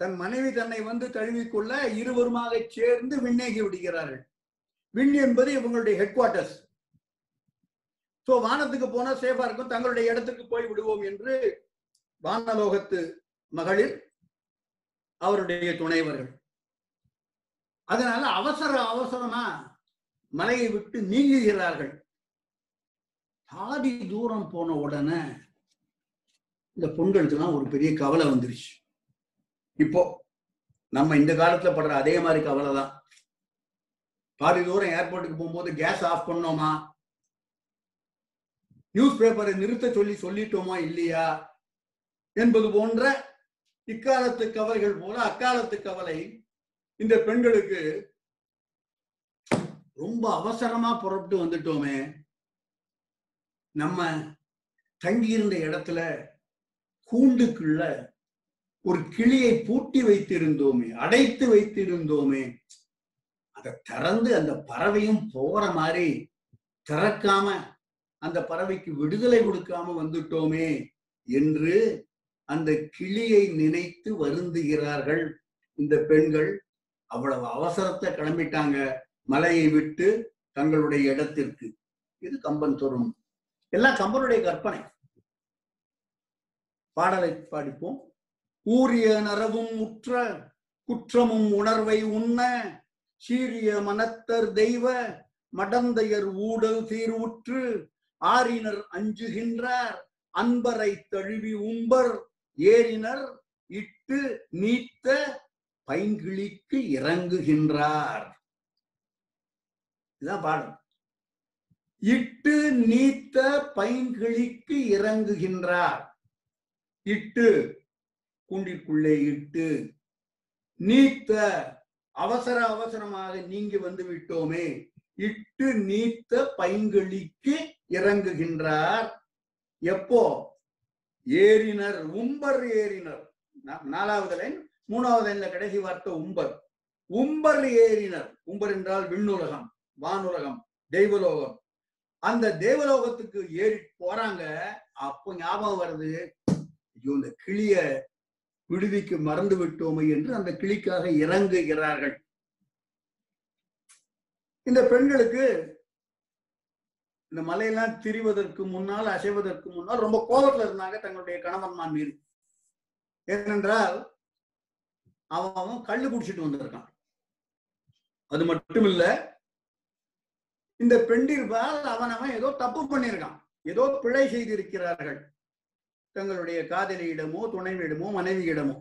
தன் மனைவி தன்னை வந்து தழுவிக்கொள்ள இருவருமாக சேர்ந்து விண்ணேகி விடுகிறார்கள். விண் என்பது இவங்களுடைய ஹெட் குவார்டர்ஸ் சோ வானத்துக்கு போனா சேஃபா இருக்கும் தங்களுடைய இடத்துக்கு போய் விடுவோம் என்று வானலோகத்து மகளிர் அவருடைய துணைவர்கள். அதனால அவசர அவசரமா மலையை விட்டு நீங்குகிறார்கள். பாதி தூரம் போன உடனே இந்த பொங்கலுக்குலாம் ஒரு பெரிய கவலை வந்துருச்சு. இப்போ நம்ம இந்த காலத்துல படுற அதே மாதிரி கவலை தான் பாதி தூரம் ஏர்போர்ட்டுக்கு போகும்போது கேஸ் ஆஃப் பண்ணோமா? நியூஸ் பேப்பரை நிறுத்த சொல்லி சொல்லிட்டோமா இல்லையா? என்பது போன்ற இக்காலத்து கவலைகள் போல அக்காலத்து கவலை இந்த பெண்களுக்கு ரொம்ப அவசரமா புறப்பட்டு வந்துட்டோமே. நம்ம தங்கியிருந்த இடத்துல கூண்டுக்குள்ள ஒரு கிளியை பூட்டி வைத்திருந்தோமே அடைத்து வைத்திருந்தோமே. அதை திறந்து அந்த பறவையும் போற மாதிரி திறக்காம அந்த பறவைக்கு விடுதலை கொடுக்காம வந்துட்டோமே என்று அந்த கிளியை நினைத்து வருந்துகிறார்கள் இந்த பெண்கள். அவ்வளவு அவசரத்தை கிளம்பிட்டாங்க. மலையை விட்டு தங்களுடைய இடத்திற்கு. இது கம்பன் தோறும். எல்லாம் கம்பனுடைய கற்பனை. பாடலை பாடிப்போம். ஊரிய நரவும் உற்ற குற்றமும் உணர்வை உண்ண சீரிய மனத்தர் தெய்வ மடந்தையர் ஊடல் தீர்வுற்று ஆரினர் அஞ்சுகின்றார் அன்பரை தழுவி உம்பர் ஏறினர் இட்டு நீத்த பைங்கிழிக்கு இறங்குகின்றார். இதான் பாடம் இட்டு நீத்த பைங்கிழிக்கு இறங்குகின்றார். இட்டு கூண்டிற்குள்ளே இட்டு நீத்த அவசர அவசரமாக நீங்கி வந்து விட்டோமே இட்டு நீத்த பைங்கிழிக்கு இறங்குகின்றார். எப்போ? ஏறினர் உம்பர் ஏறினர். நாலாவது லைன் மூணாவது லைன்ல கடைசி வார்த்தை உம்பர். உம்பர் ஏறினர். உம்பர் என்றால் விண்ணுலகம் வானுலகம் தெய்வலோகம். அந்த தேவலோகத்துக்கு ஏறி போறாங்க. அப்போ ஞாபகம் வருது ஐயோ இந்த கிளிய விடுதிக்கு மறந்து விட்டோமே என்று அந்த கிளிக்காக இறங்குகிறார்கள். இந்த பெண்களுக்கு இந்த மலையெல்லாம் திரிவதற்கு முன்னால் அசைவதற்கு முன்னால் ரொம்ப கோபத்துல இருந்தாங்க தங்களுடைய கணவன்மான் மீது. ஏனென்றால் அவன் அவன் கல்லு குடிச்சிட்டு வந்திருக்கான். அது மட்டும் இல்ல இந்த பெண்டிருப்பால் அவன் அவன் ஏதோ தப்பு பண்ணியிருக்கான். ஏதோ பிழை செய்திருக்கிறார்கள். தங்களுடைய காதலியிடமோ துணைவியிடமோ மனைவியிடமோ.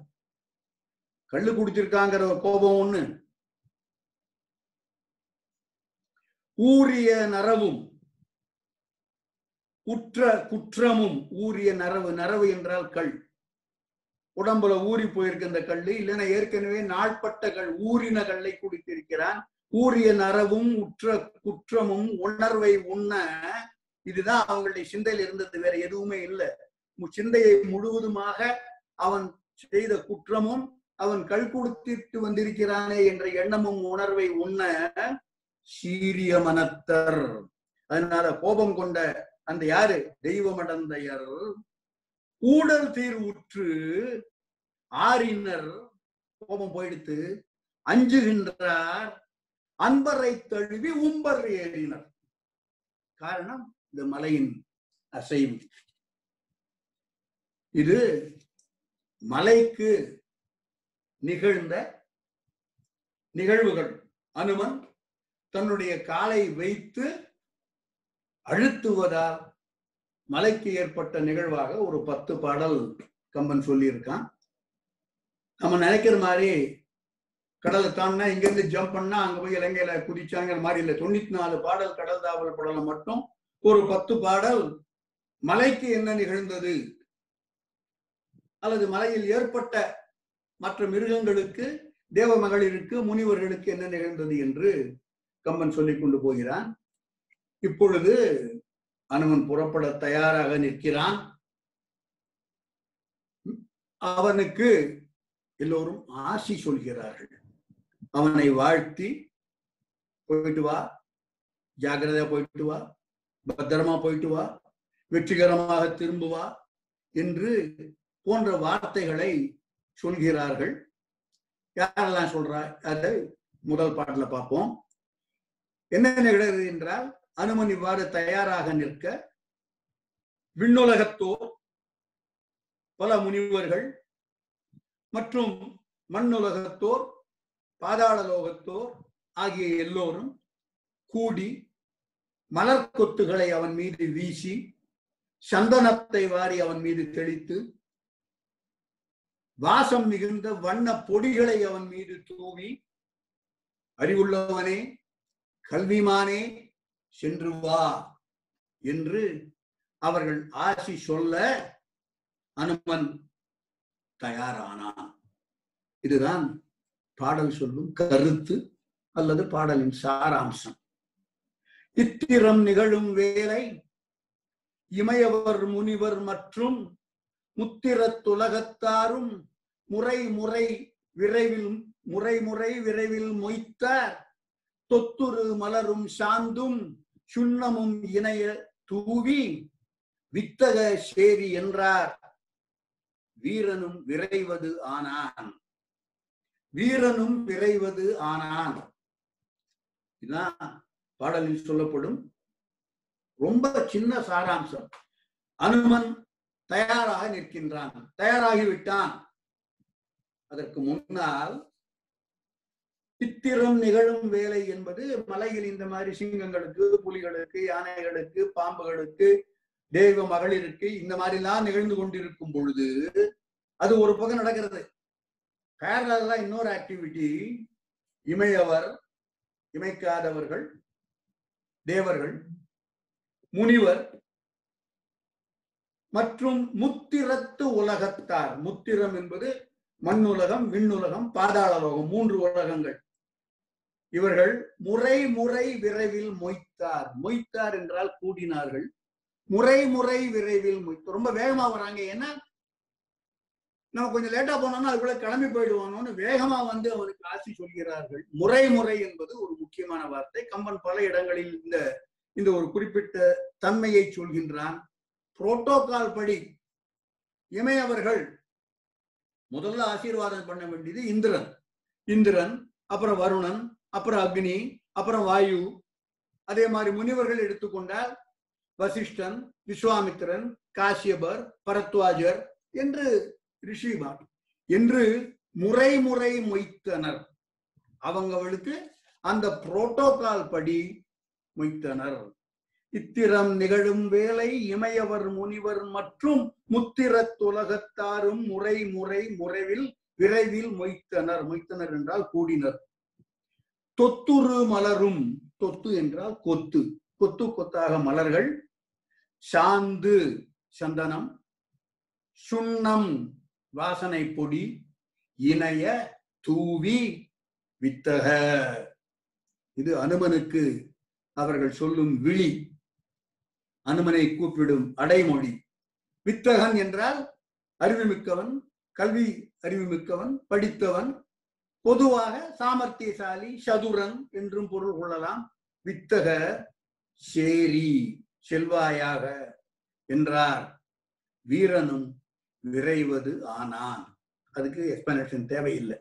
கல்லு குடிச்சிருக்காங்கிற ஒரு கோபம் ஒண்ணு. ஊரிய நரவும் குற்ற குற்றமும் ஊரிய நரவு நரவு என்றால் கல். உடம்புல ஊறி போயிருக்க இந்த கல் இல்லைன்னா ஏற்கனவே நாள்பட்ட கல் ஊறின கல்லை குடித்திருக்கிறான். ஊரிய நரவும் உற்ற குற்றமும் உணர்வை உண்ண இதுதான் அவங்களுடைய சிந்தையில் இருந்தது வேற எதுவுமே இல்லை. சிந்தையை முழுவதுமாக அவன் செய்த குற்றமும் அவன் கல் கொடுத்திட்டு வந்திருக்கிறானே என்ற எண்ணமும் உணர்வை உண்ண சீரிய மனத்தர். அதனால கோபம் கொண்ட அந்த யாரு? தெய்வமடந்தையர். ஊடல் தீர்வுற்று ஆறினர். கோபம் போயிடுத்து. அஞ்சுகின்றார். அன்பரை தழுவி உம்பர் ஏறினர். காரணம் இந்த மலையின் அசைவு. இது மலைக்கு நிகழ்ந்த நிகழ்வுகள். அனுமன் தன்னுடைய காலை வைத்து அழுத்துவதால் மலைக்கு ஏற்பட்ட நிகழ்வாக ஒரு பத்து பாடல் கம்பன் சொல்லியிருக்கான். நம்ம நினைக்கிற மாதிரி கடலை தாண்டினா இங்கிருந்து ஜம்ப் பண்ணா அங்க போய் இலங்கையில குதிச்சாங்கிற மாதிரி இல்லை. தொண்ணூத்தி நாலு பாடல் கடல் தாவல் படலை மட்டும் ஒரு பத்து பாடல் மலைக்கு என்ன நிகழ்ந்தது? அல்லது மலையில் ஏற்பட்ட மற்ற மிருகங்களுக்கு தேவ மகளிருக்கு முனிவர்களுக்கு என்ன நிகழ்ந்தது என்று கம்பன் சொல்லிக் கொண்டு போகிறான். இப்பொழுது அனுமன் புறப்பட தயாராக நிற்கிறான். அவனுக்கு எல்லோரும் ஆசி சொல்கிறார்கள். அவனை வாழ்த்தி போயிட்டு வா. ஜாகிரதையா போயிட்டு வா. பத்திரமா போயிட்டு வா. வெற்றிகரமாக திரும்புவா என்று போன்ற வார்த்தைகளை சொல்கிறார்கள். யாரெல்லாம் சொல்றா? அதை முதல் பாட்டுல பார்ப்போம். என்ன நிகழ்கிறது என்றால் அனுமன் இவ்வாறு தயாராக நிற்க விண்ணுலகத்தோர் பல முனிவர்கள் மற்றும் மண்ணுலகத்தோர் பாதாள லோகத்தோர் ஆகிய எல்லோரும் கூடி மலர் கொத்துகளை அவன் மீது வீசி சந்தனத்தை வாரி அவன் மீது தெளித்து வாசம் மிகுந்த வண்ண பொடிகளை அவன் மீது தூவி அறிவுள்ளவனே கல்விமானே சென்று வா என்று அவர்கள் ஆசி சொல்ல அனுமன் தயாரானான். இதுதான் பாடல் சொல்லும் கருத்து அல்லது பாடலின் சாராம்சம். இத்திரம் நிகழும் வேலை இமயவர் முனிவர் மற்றும் முத்திரத்துலகத்தாரும் முறை முறை விரைவில் முறை முறை விரைவில் மொய்த்த தொத்துரு மலரும் சாந்தும் சுண்ணமும் இணைய தூவி வித்தக சேரி என்றார். வீரனும் விரைவது ஆனான். வீரனும் விரைவது ஆனான். இதுதான் பாடலில் சொல்லப்படும் ரொம்ப சின்ன சாராம்சம். அனுமன் தயாராக நிற்கின்றான். தயாராகிவிட்டான். அதற்கு முன்னால் சித்திரம் நிகழும் வேலை என்பது மலையில் இந்த மாதிரி சிங்கங்களுக்கு புலிகளுக்கு யானைகளுக்கு பாம்புகளுக்கு தெய்வ மகளிருக்கு இந்த மாதிரிலாம் நிகழ்ந்து கொண்டிருக்கும் பொழுது அது ஒரு பக்கம் நடக்கிறது. பேரலா இன்னொரு ஆக்டிவிட்டி இமையவர் இமைக்காதவர்கள் தேவர்கள் முனிவர் மற்றும் முத்திரத்து உலகத்தார். முத்திரம் என்பது மண்ணுலகம் விண்ணுலகம் பாதாள லோகம் மூன்று உலகங்கள். இவர்கள் முறை முறை விரைவில் மொய்த்தார். மொய்த்தார் என்றால் கூடினார்கள். முறை முறை விரைவில் மொய்த்து ரொம்ப வேகமா வராங்க. ஏன்னா நம்ம கொஞ்சம் லேட்டா போனோம்னா அதுக்குள்ள கிளம்பி போயிடுவானோன்னு வேகமா வந்து அவனுக்கு ஆசி சொல்கிறார்கள். முறை முறை என்பது ஒரு முக்கியமான வார்த்தை. கம்பன் பல இடங்களில் இந்த இந்த ஒரு குறிப்பிட்ட தன்மையை சொல்கின்றான். புரோட்டோகால் படி இமையவர்கள் முதல்ல ஆசீர்வாதம் பண்ண வேண்டியது இந்திரன். இந்திரன் அப்புறம் வருணன் அப்புறம் அக்னி அப்புறம் வாயு. அதே மாதிரி முனிவர்கள் எடுத்துக்கொண்டால் வசிஷ்டன் விஸ்வாமித்திரன் காசியபர் பரத்வாஜர் என்று ரிஷிபார் என்று முறை முறை மொய்த்தனர். அவங்களுக்கு அந்த புரோட்டோகால் படி மொய்த்தனர். இத்திரம் நிகழும் வேலை இமையவர் முனிவர் மற்றும் முத்திரத்துலகத்தாரும் முறை முறை முறைவில் விரைவில் மொய்த்தனர். மொய்த்தனர் என்றால் கூடினர். தொத்துரு மலரும். தொத்து என்றால் கொத்து. கொத்து கொத்தாக மலர்கள். சாந்து சந்தனம். சுண்ணம் வாசனை பொடி. இணைய தூவி வித்தக. இது அனுமனுக்கு அவர்கள் சொல்லும் விழி. அனுமனை கூப்பிடும் அடைமொழி. வித்தகன் என்றால் அறிவுமிக்கவன் கல்வி அறிவுமிக்கவன் படித்தவன் பொதுவாக சாமர்த்தியசாலி சதுரன் என்றும் பொருள் கொள்ளலாம். வித்தக சேரி செல்வாயாக என்றார். வீரனும் விரைவது ஆனான். அதுக்கு எக்ஸ்பிளனேஷன் தேவையில்லை.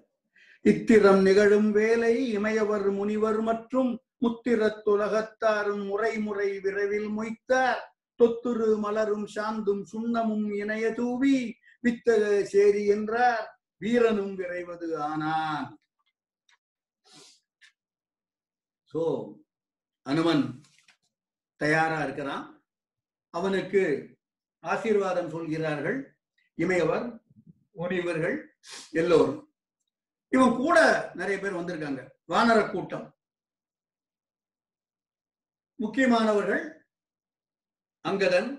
இத்திரம் நிகழும் வேலை இமையவர் முனிவர் மற்றும் முத்திரத்துலகத்தாரும் முறை முறை விரைவில் மொய்த்தார். தொத்துரு மலரும் சாந்தும் சுண்ணமும் இணைய தூவி வித்தக சேரி என்றார். வீரனும் விரைவது ஆனான். சோ அனுமன் தயாரா இருக்கிறான். அவனுக்கு ஆசீர்வாதம் சொல்கிறார்கள். இமையவர் முனிவர்கள் எல்லோரும். இவன் கூட நிறைய பேர் வந்திருக்காங்க. வானர கூட்டம். முக்கியமானவர்கள் அங்கதன்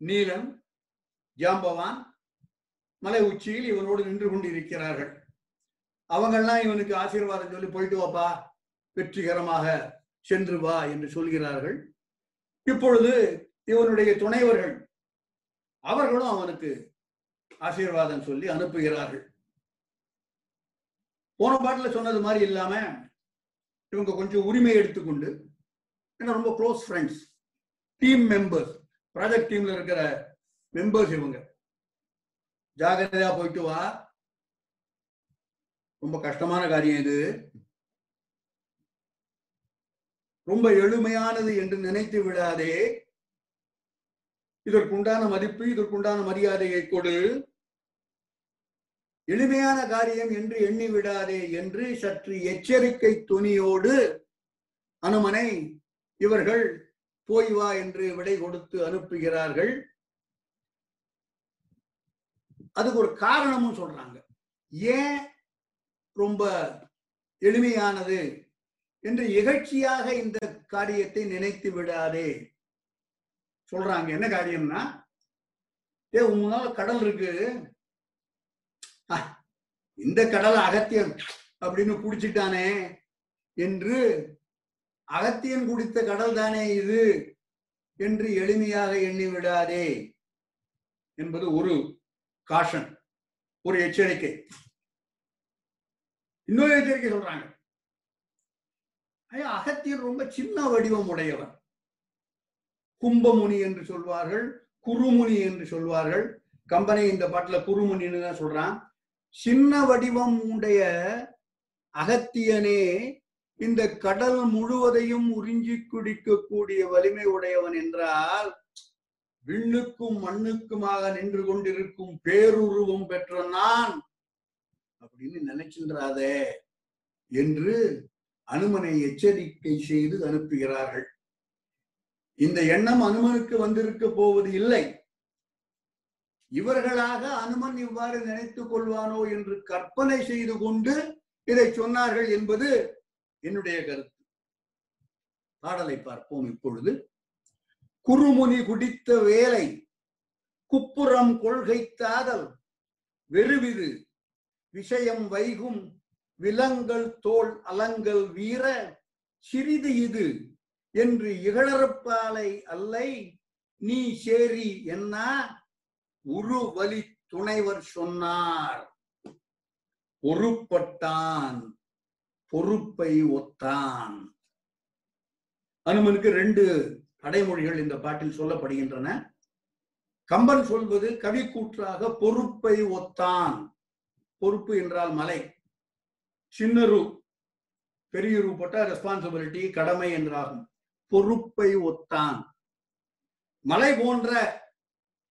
நீலன் ஜாம்பவான் மலை உச்சியில் இவனோடு நின்று கொண்டிருக்கிறார்கள். அவங்கெல்லாம் இவனுக்கு ஆசீர்வாதம் சொல்லி போயிட்டு வாப்பா வெற்றிகரமாக சென்று வா என்று சொல்கிறார்கள். இப்பொழுது இவனுடைய துணைவர்கள் அவர்களும் அவனுக்கு ஆசீர்வாதம் சொல்லி அனுப்புகிறார்கள். போன பாட்டில் சொன்னது மாதிரி இல்லாம இவங்க கொஞ்சம் உரிமை எடுத்துக்கொண்டு ஏன்னா ரொம்ப close friends team members project டீம்ல இருக்கிற மெம்பர்ஸ் இவங்க. ஜாகிரதையா போயிட்டு வா. ரொம்ப கஷ்டமான காரியம் இது. ரொம்ப எளிமையானது என்று நினைத்து விடாதே. இதற்குண்டான மதிப்பு இதற்குண்டான மரியாதையை கொடு. எளிமையான காரியம் என்று எண்ணி விடாதே என்று சற்று எச்சரிக்கை துணியோடு அனுமனை இவர்கள் போய் வா என்று விடை கொடுத்து அனுப்புகிறார்கள். அதுக்கு ஒரு காரணமும் சொல்றாங்க. ஏன் ரொம்ப எளிமையானது என்று இகழ்ச்சியாக இந்த காரியத்தை நினைத்து விடாதே? சொல்றாங்க. என்ன காரியம்னா ஏ உங்களால் கடல் இருக்கு. இந்த கடல் அகத்தியம் அப்படின்னு குடிச்சிட்டானே என்று அகத்தியன் குடித்த கடல் தானே இது? என்று எளிமையாக எண்ணி விடாதே என்பது ஒரு காஷன் ஒரு எச்சரிக்கை. இன்னொரு எச்சரிக்கை சொல்றாங்க. ஐயா அகத்தியர் ரொம்ப சின்ன வடிவம் உடையவர். கும்பமுனி என்று சொல்வார்கள் குருமுனி என்று சொல்வார்கள். கம்பெனி இந்த பாட்டுல குருமுனின்னு தான் சொல்றான். சின்ன வடிவம் உடைய அகத்தியனே இந்த கடல் முழுவதையும் உறிஞ்சி குடிக்கக்கூடிய வலிமை உடையவன் என்றால் விண்ணுக்கும் மண்ணுக்குமாக நின்று கொண்டிருக்கும் பேருருவம் பெற்ற நான் அப்படின்னு நினைக்கின்றாதே என்று அனுமனை எச்சரிக்கை செய்து அனுப்புகிறார்கள். இந்த எண்ணம் அனுமனுக்கு வந்திருக்க போவது இல்லை. இவர்களாக அனுமன் இவ்வாறு நினைத்துக் கொள்வானோ என்று கற்பனை செய்து கொண்டு இதை சொன்னார்கள் என்பது என்னுடைய கருத்து. பாடலை பார்ப்போம் இப்பொழுது. குறுமுனி குடித்த வேலை குப்புறம் கொள்கை தாதல் வெறுவிது விஷயம் வைகும் விலங்கள் தோல் அலங்கள் வீர சிறிது இது என்று இகழறப்பாலை அல்லை நீ சேரி என்ன? உருவலி துணைவர் சொன்னார். பொறுப்பட்டான் பொறுப்பை ஒத்தான். அனுமனுக்கு ரெண்டு அடைமொழிகள் இந்த பாட்டில் சொல்லப்படுகின்றன. கம்பன் சொல்வது கவி கூற்றாக பொறுப்பை ஒத்தான். பொறுப்பு என்றால் மலை. சின்னரு பெரியரு போட்ட ரெஸ்பான்சிபிலிட்டி கடமை என்றாகும். பொறுப்பை ஒத்தான். மலை போன்ற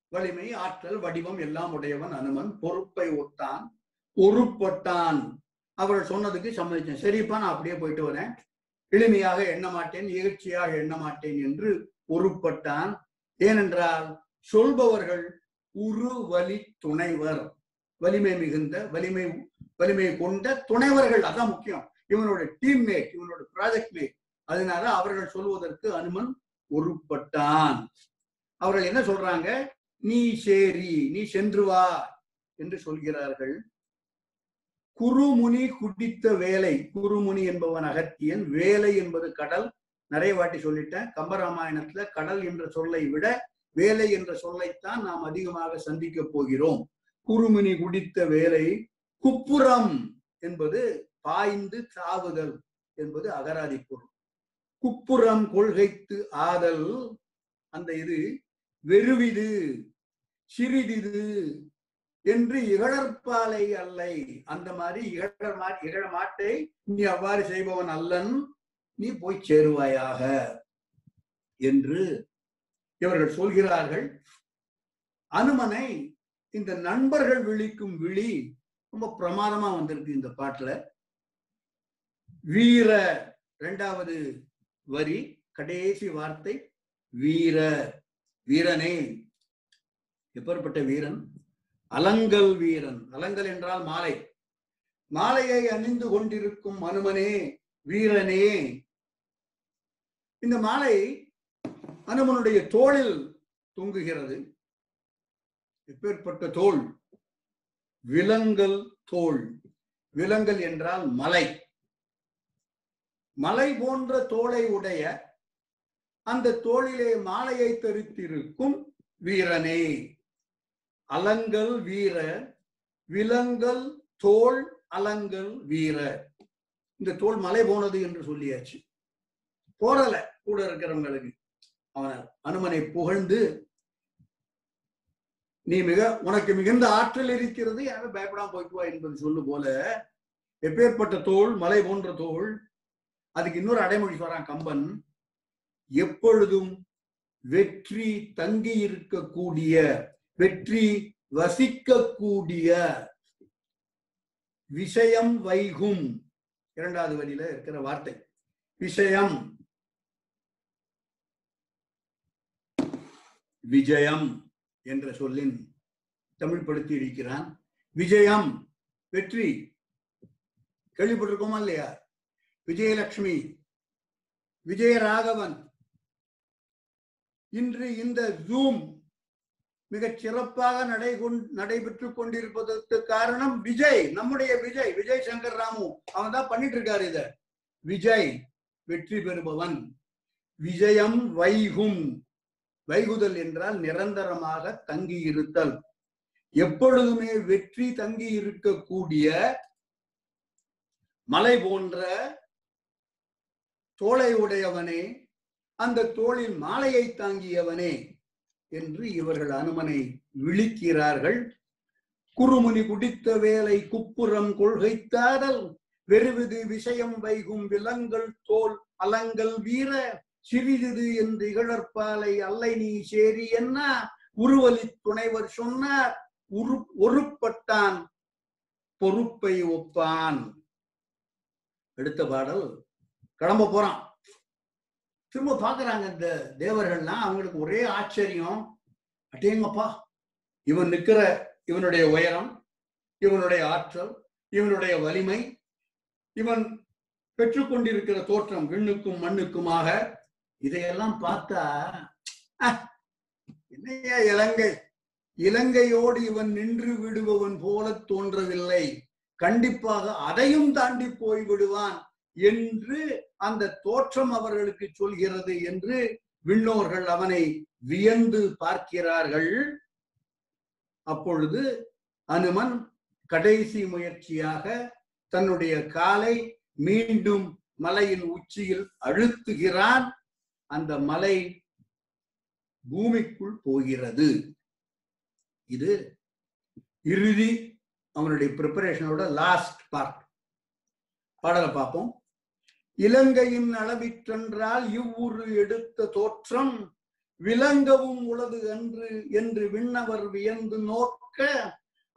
வலிமை ஆற்றல் வடிவம் எல்லாம் உடையவன் அனுமன். பொறுப்பை ஒத்தான். பொறுப்பட்டான். அவர்கள் சொன்னதுக்கு சம்மதிச்சேன். சரிப்பா நான் அப்படியே போயிட்டு வரேன். எளிமையாக எண்ண மாட்டேன் இகழ்ச்சியாக எண்ண மாட்டேன் என்று பொறுப்பட்டான் ஏனென்றால் சொல்பவர்கள் உரு வலி துணைவர். வலிமை மிகுந்த வலிமை வலிமை கொண்ட துணைவர்கள். அதான் முக்கியம். இவனோட டீம்மேட் இவனோட ப்ராஜெக்ட் மேட் அதனால அவர்கள் சொல்வதற்கு அனுமன் ஒருப்பட்டான் அவர்கள் என்ன சொல்றாங்க? நீ சேரி நீ சென்று வா என்று சொல்கிறார்கள். குருமுனி குடித்த வேலை குருமுனி என்பவன் அகத்தியன் வேலை என்பது கடல். நிறைய வாட்டி சொல்லிட்டேன் கம்பராமாயணத்துல கடல் என்ற சொல்லை விட வேலை என்ற சொல்லைத்தான் நாம் அதிகமாக சந்திக்க போகிறோம். குருமுனி குடித்த வேலை குப்புறம் என்பது பாய்ந்து சாவுதல் என்பது அகராதி பொருள். குப்புறம் கொள்கைத்து ஆதல் அந்த இது வெறுவிது சிறிதிது என்று இகழற்பாலை அல்லை. அந்த மாதிரி இகழ இகழ மாட்டை நீ அவ்வாறு செய்பவன் அல்லன் நீ போய் சேருவாயாக என்று இவர்கள் சொல்கிறார்கள். அனுமனை இந்த நண்பர்கள் விழிக்கும் விழி ரொம்ப பிரமாதமா வந்திருக்கு இந்த பாட்டுல. வீர இரண்டாவது வரி கடைசி வார்த்தை வீர வீரனே. எப்பேற்பட்ட வீரன்? அலங்கல் வீரன். அலங்கல் என்றால் மாலை. மாலையை அணிந்து கொண்டிருக்கும் அனுமனே வீரனே. இந்த மாலை அனுமனுடைய தோளில் தொங்குகிறது. எப்பேற்பட்ட தோல் விலங்கல் தோல் விலங்கல் என்றால் மலை. மலை போன்ற தோலை உடைய அந்த தோளிலே மாலையை தரித்திருக்கும் வீரனே. அலங்கல் வீர விலங்கல் தோல் அலங்கல் வீர. இந்த தோல் மலை போனது என்று சொல்லியாச்சு. போறல கூட இருக்கிறவங்களுக்கு. அவன் அனுமனை புகழ்ந்து நீ மிக உனக்கு மிகுந்த ஆற்றல் இருக்கிறது யாரும் பயப்படாம போய்க்குவா என்பது சொல்லு போல எப்பேற்பட்ட தோல் மலை போன்ற தோல் அதுக்கு இன்னொரு அடைமொழி சொல்றான் கம்பன். எப்பொழுதும் வெற்றி தங்கி இருக்கக்கூடிய வெற்றி வசிக்கக்கூடிய விஷயம் வைகும். இரண்டாவது வழியில இருக்கிற வார்த்தை. விஷயம். விஜயம் என்ற சொல்லின் தமிழ்படுத்தி இருக்கிறான். விஜயம் வெற்றி. கேள்விப்பட்டிருக்கோமா இல்லையா? விஜயலட்சுமி விஜயராகவன். இன்று இந்த ஜூம் மிகச் சிறப்பாக நடை நடைபெற்று கொண்டிருப்பதற்கு காரணம் விஜய் நம்முடைய விஜய் விஜய் சங்கர் ராமு. அவன் தான் பண்ணிட்டு இருக்காரு இத. விஜய் வெற்றி பெறுபவன். விஜயம் வைகும். வைகுதல் என்றால் நிரந்தரமாக தங்கி இருத்தல் எப்பொழுதுமே வெற்றி தங்கி இருக்கக்கூடிய மலை போன்ற தோளை உடையவனே அந்த தோளில் மாலையை தாங்கியவனே. என்று இவர்கள் அனுமனை விழிக்கிறார்கள். குறுமுனி குடித்த வேலை குப்புறம் கொள்கைத்தாடல். வெறுவிது விஷயம் வைகும் விலங்கள் தோல் அலங்கள் வீர. சிறிது என்று இகழற்பாலை அல்லை நீ சேரி என்ன? உருவலி துணைவர் சொன்னார். உரு ஒருப்பட்டான். பொறுப்பை ஒப்பான். எடுத்த பாடல். கிளம்ப போறான். திரும்ப பாக்குறாங்க இந்த தேவர்கள்லாம் அவங்களுக்கு ஒரே ஆச்சரியம் அட்டேங்கப்பா இவன் நிக்கிற இவனுடைய உயரம் இவனுடைய ஆற்றல் இவனுடைய வலிமை இவன் பெற்றுக்கொண்டிருக்கிற தோற்றம் விண்ணுக்கும் மண்ணுக்குமாக. இதையெல்லாம் பார்த்தா என்னையா இலங்கை? இலங்கையோடு இவன் நின்று விடுபவன் போல தோன்றவில்லை. கண்டிப்பாக அதையும் தாண்டி போய் விடுவான் என்று அந்த தோற்றம் அவர்களுக்கு சொல்கிறது என்று விண்ணோர்கள் அவனை வியந்து பார்க்கிறார்கள். அப்பொழுது அனுமன் கடைசி முயற்சியாக தன்னுடைய காலை மீண்டும் மலையின் உச்சியில் அழுத்துகிறான். அந்த மலை பூமிக்குள் போகிறது. இது இறுதி அவனுடைய ப்ரிப்பரேஷனோட லாஸ்ட் பார்ட் பாடலை பார்ப்போம். இலங்கையின் அளவிற்றென்றால் இவ்வுரு எடுத்த தோற்றம் விளங்கவும் உளது அன்று என்று விண்ணவர் வியந்து நோக்க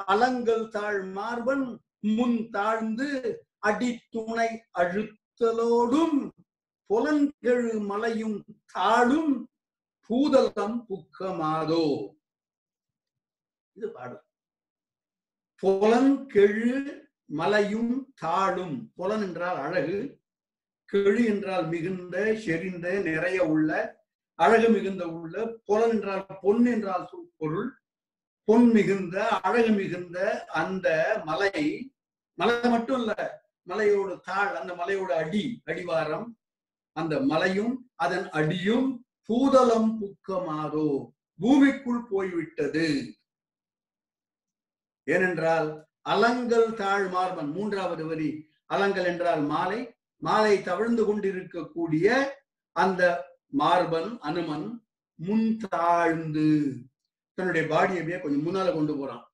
அலங்கல் தாழ் மார்பன் முன் தாழ்ந்து அடித்துணை அழுத்தலோடும் புலன்கெழு மலையும் தாழும் பூதலம் புக்கமாதோ. இது பாடும் புலன்கெழு மலையும் தாழும். புலன் என்றால் அழகு. கெழி என்றால் மிகுந்த செறிந்த நிறைய உள்ள அழகு மிகுந்த உள்ள புலன் என்றால் பொன் என்றால் பொருள். பொன் மிகுந்த அழகு மிகுந்த அந்த மலை மலை மட்டும் இல்ல மலையோட தாழ் அந்த மலையோட அடி அடிவாரம் அந்த மலையும் அதன் அடியும் பூதலம் புக்கமாதோ பூமிக்குள் போய்விட்டது. ஏனென்றால் அலங்கல் தாழ் மார்பன் மூன்றாவது வரி அலங்கல் என்றால் மாலை மாலை தவிழ்ந்து கொண்டிருக்கக்கூடிய அந்த மார்பன் அனுமன் முன் தாழ்ந்து தன்னுடைய பாடியை கொஞ்சம் முன்னால கொண்டு போறான்.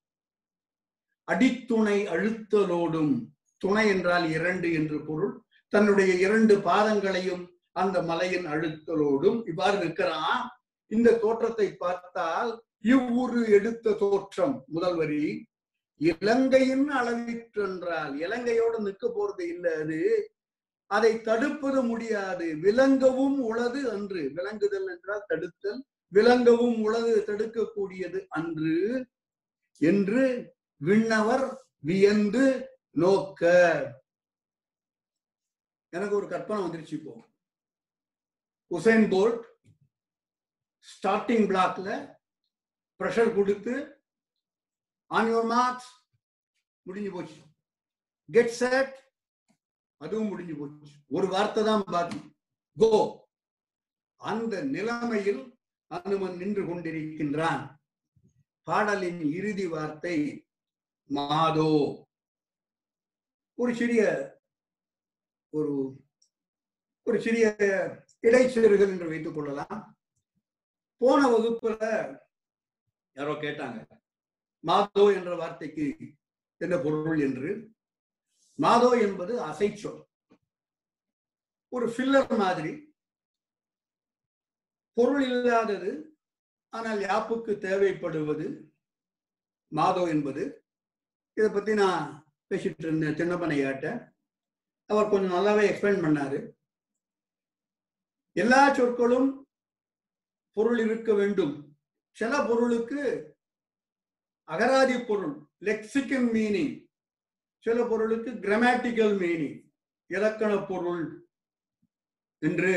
அடித்துணை அழுத்தலோடும் துணை என்றால் இரண்டு என்று பொருள் தன்னுடைய இரண்டு பாதங்களையும் அந்த மலையின் அழுத்தலோடும் இவ்வாறு நிற்கிறான். இந்த தோற்றத்தை பார்த்தால் இவ்வுரு எடுத்த தோற்றம் முதல் வரி. இலங்கையின் அளவிற்றென்றால் இலங்கையோட நிக்க போறது இல்ல அது. அதை தடுப்பது முடியாது. விலங்கவும் உளது அன்று. விலங்குதல் என்றால் தடுத்தல். விலங்கவும் உளது தடுக்கக்கூடியது அன்று என்று விண்ணவர் வியந்து நோக்க. எனக்கு ஒரு கற்பனை வந்துருச்சு இப்போ. உசைன் போல்ட் ஸ்டார்டிங் பிளாக்ல ப்ரெஷர் கொடுத்து ஆன் யோர் மார்க்ஸ் முடிஞ்சு போச்சு. கெட் செட் அதுவும் முடிஞ்சு போச்சு. ஒரு வார்த்தை தான் பாக்கி. கோ. அந்த நிலைமையில் அனுமன் நின்று கொண்டிருக்கின்றான். பாடலின் இறுதி வார்த்தை மாதோ. ஒரு சிறிய ஒரு ஒரு சிறிய இடைச்செருகள் என்று வைத்துக் கொள்ளலாம். போன வகுப்புல யாரோ கேட்டாங்க. மாதோ என்ற வார்த்தைக்கு என்ன பொருள் என்று? மாதோ என்பது அசைச்சொல். ஒரு ஃபில்லர் மாதிரி. பொருள் இல்லாதது ஆனால் யாப்புக்கு தேவைப்படுவது மாதோ என்பது. இதை பத்தி நான் பேசிட்டு இருந்தேன் சின்னப்பனையாட்ட அவர் கொஞ்சம் நல்லாவே எக்ஸ்பிளைன் பண்ணாரு. எல்லா சொற்களும் பொருள் இருக்க வேண்டும். சில பொருளுக்கு அகராதி பொருள் லெக்சிக்கன் மீனிங் சில பொருளுக்கு கிராமட்டிக்கல் மீனிங் இலக்கண பொருள் என்று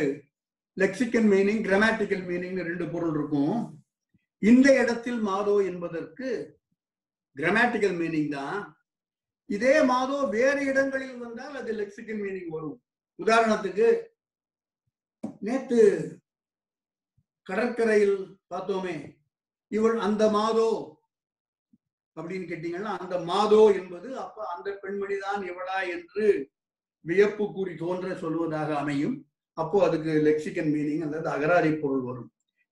லெக்சிக்கல் மீனிங் கிராமட்டிக்கல் மீனிங் ரெண்டு பொருள் இருக்கும். இந்த இடத்தில் மாதோ என்பதற்கு கிராமட்டிக்கல் மீனிங் தான். இதே மாதோ வேறு இடங்களில் வந்தால் அது லெக்சிக்கல் மீனிங் வரும். உதாரணத்துக்கு நேத்து கடற்கரையில் பார்த்தோமே இவள் அந்த மாதோ அப்படின்னு கேட்டீங்கன்னா அந்த மாதோ என்பது அப்ப அந்த பெண்மணிதான் இவளா என்று வியப்பு கூறி தோன்ற சொல்வதாக அமையும். அப்போ அதுக்கு லெக்சிக்கன் மீனிங் அல்லது அகராதி பொருள் வரும்.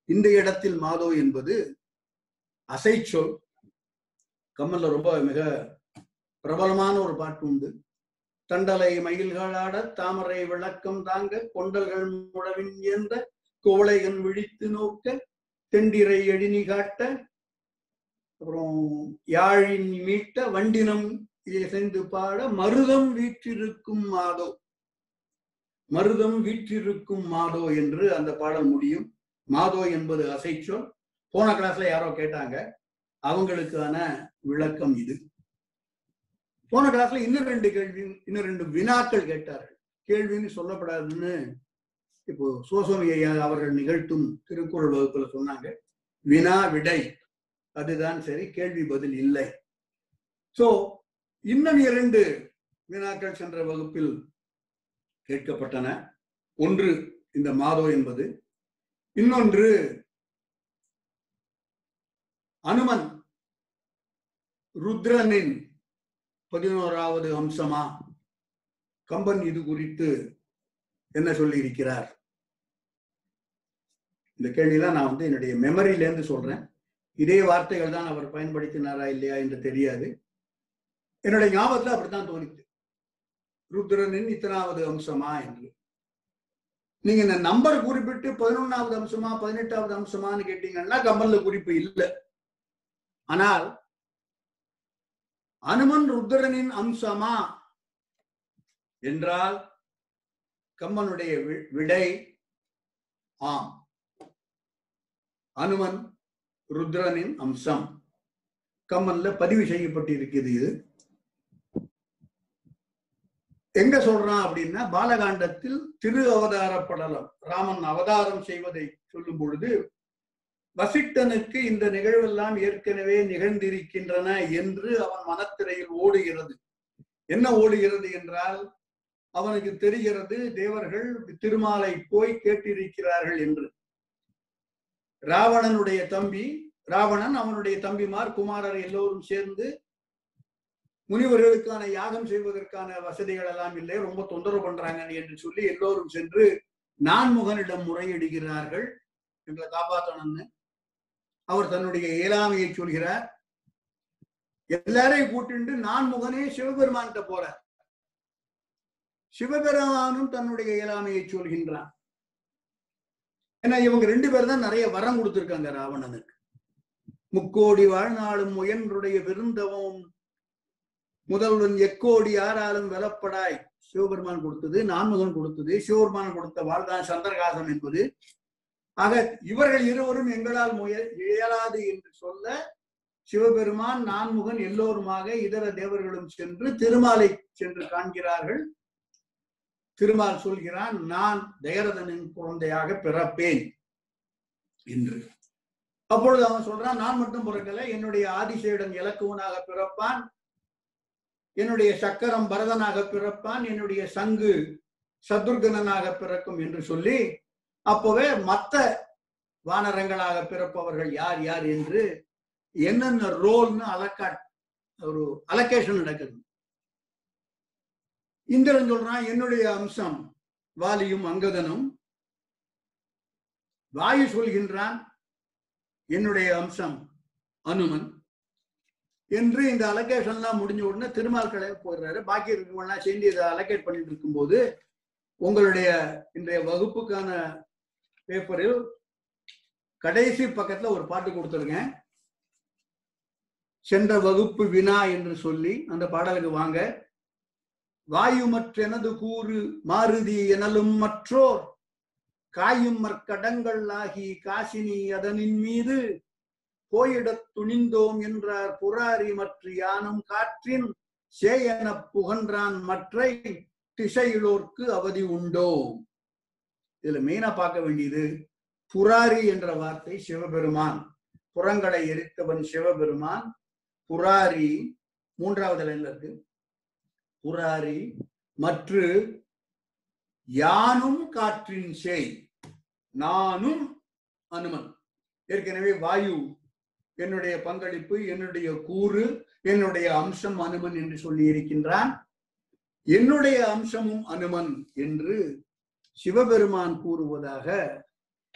இந்த இடத்தில் மாதோ என்பது அசைச்சொல். கம்மல்ல ரொம்ப மிக பிரபலமான ஒரு பாட்டு உண்டு. தண்டலை மயில்களாட தாமரை விளக்கம் தாங்க கொண்டல்கள் முழவின் என்ற கோளைகள் விழித்து நோக்க தெண்டிரை எழினி காட்ட அப்புறம் யாழின் மீட்ட வண்டினம் இசைந்து பாட மருதம் வீற்றிருக்கும் மாதோ. மருதம் வீற்றிருக்கும் மாதோ என்று அந்த பாடல் முடியும். மாதோ என்பது அசைச்சொல். போன கிளாஸ்ல யாரோ கேட்டாங்க. அவங்களுக்கான விளக்கம் இது. போன கிளாஸ்ல இன்னும் ரெண்டு கேள்வி இன்னும் ரெண்டு வினாக்கள் கேட்டார்கள். கேள்வின்னு சொல்லப்படாதுன்னு இப்போ சோசோமி ஐயா அவர்கள் நிகழ்த்தும் திருக்குறள் வகுப்புல சொன்னாங்க. வினா விடை. அதுதான் சரி கேள்வி பதில் இல்லை. சோ இன்னும் இரண்டு வினாக்கள் சென்ற வகுப்பில் கேட்கப்பட்டன. ஒன்று இந்த மாதோ என்பது இன்னொன்று அனுமன் ருத்ரனின் பதினோராவது அம்சமா? கம்பன் இது குறித்து என்ன சொல்லி இருக்கிறார் இந்த கேள்வியெல்லாம் நான் வந்து என்னுடைய மெமரியிலேருந்து சொல்றேன். இதே வார்த்தைகள் தான் அவர் பயன்படுத்தினாரா இல்லையா என்று தெரியாது. என்னுடைய ஞாபகத்துல அப்படித்தான் தோணித்து ருத்ரனின் இத்தனாவது அம்சமா என்று. நீங்க இந்த நம்பர் குறிப்பிட்டு பதினொன்னாவது அம்சமா பதினெட்டாவது அம்சமான்னு கேட்டீங்கன்னா கம்பல்ல குறிப்பு இல்லை. ஆனால் அனுமன் ருத்ரனின் அம்சமா என்றால் கம்மனுடைய விடை ஆம். அனுமன் ருத்ரனின் அம்சம். கம்மன்ல பதிவு செய்யப்பட்டிருக்கிறது இது. எங்க சொல்றான் அப்படின்னா பாலகாண்டத்தில் திரு அவதார படலம் ராமன் அவதாரம் செய்வதை சொல்லும் பொழுது வசிட்டனுக்கு இந்த நிகழ்வெல்லாம் ஏற்கனவே நிகழ்ந்திருக்கின்றன என்று அவன் மனத்திரையில் ஓடுகிறது. என்ன ஓடுகிறது என்றால் அவனுக்கு தெரிகிறது தேவர்கள் திருமாலை போய் கேட்டிருக்கிறார்கள் என்று. ராவணனுடைய தம்பி ராவணன் அவனுடைய தம்பிமார் குமாரர் எல்லோரும் சேர்ந்து முனிவர்களுக்கான யாகம் செய்வதற்கான வசதிகள் எல்லாம் இல்லை. ரொம்ப தொந்தரவு பண்றாங்க என்று சொல்லி எல்லோரும் சென்று நான்முகனிடம் முறையிடுகிறார்கள். எங்களை காப்பாற்றணும்னு அவர் தன்னுடைய இயலாமையை சொல்கிறார். எல்லாரையும் கூட்டிண்டு நான்முகனே சிவபெருமான்கிட்ட போற சிவபெருமானும் தன்னுடைய இயலாமையை சொல்கின்றான் ஏன்னா இவங்க ரெண்டு பேர் தான் நிறைய வரம் கொடுத்திருக்காங்க ராவணனுக்கு. முக்கோடி வாழ்நாளும் முயன்றுடைய விருந்தவம் முதல்வன் எக்கோடி யாராலும் வெலப்படாய் சிவபெருமான் கொடுத்தது நான்முகன் கொடுத்தது சிவபெருமான் கொடுத்த வாழ்தான் சந்திரகாசம் என்பது. ஆக இவர்கள் இருவரும் எங்களால் முய- இயலாது என்று சொல்ல சிவபெருமான் நான்முகன் எல்லோருமாக இதர தேவர்களும் சென்று திருமாலை சென்று காண்கிறார்கள். திருமால் சொல்கிறான் நான் தயரதனின் குழந்தையாக பிறப்பேன் என்று. அப்பொழுது அவன் சொல்றான் நான் மட்டும் பிறக்கல என்னுடைய ஆதிசேடன் இலக்குவனாக பிறப்பான் என்னுடைய சக்கரம் பரதனாக பிறப்பான் என்னுடைய சங்கு சதுர்கனனாக பிறக்கும் என்று சொல்லி அப்பவே மத்த வானரங்களாக பிறப்பவர்கள் யார் யார் என்று என்னென்ன ரோல்னு அலக்கா ஒரு அலகேஷன் நடக்குது. இந்திரன் சொல்றான் என்னுடைய அம்சம் வாலியும் அங்கதனும். வாயு சொல்கின்றான் என்னுடைய அம்சம் அனுமன். என்று இந்த அலகேஷன்லாம் முடிஞ்ச உடனே திருமால் கலைய போயிடுறாரு. பாக்கி இருக்கவங்கலாம் சேர்ந்து இதை அலகேட் பண்ணிட்டு இருக்கும்போது உங்களுடைய இன்றைய வகுப்புக்கான பேப்பரில் கடைசி பக்கத்துல ஒரு பாட்டு கொடுத்துருக்கேன். சென்ற வகுப்பு வினா என்று சொல்லி அந்த பாடலுக்கு வாங்க. வாயுமற்றெனது கூறு மாருதி எனலும் மற்றோர். காயும் மற்கடங்கள் ஆகி காசினி அதனின் மீது. போயிடத் துணிந்தோம் என்றார் புராரி மற்ற யானும் காற்றின். சேயன புகன்றான் மற்றை திசையிலோர்க்கு அவதி உண்டோ? இதுல மெயினா பார்க்க வேண்டியது புராரி என்ற வார்த்தை சிவபெருமான். புறங்களை எரித்தவன் சிவபெருமான். புராரி மூன்றாவது லைன்ல இருக்கு. புராரி மற்ற யானும் காற்றின் செய் நானும் அனுமன். ஏற்கனவே வாயு என்னுடைய பங்களிப்பு என்னுடைய கூறு என்னுடைய அம்சம் அனுமன் என்று சொல்லி இருக்கின்றான். என்னுடைய அம்சமும் அனுமன் என்று சிவபெருமான் கூறுவதாக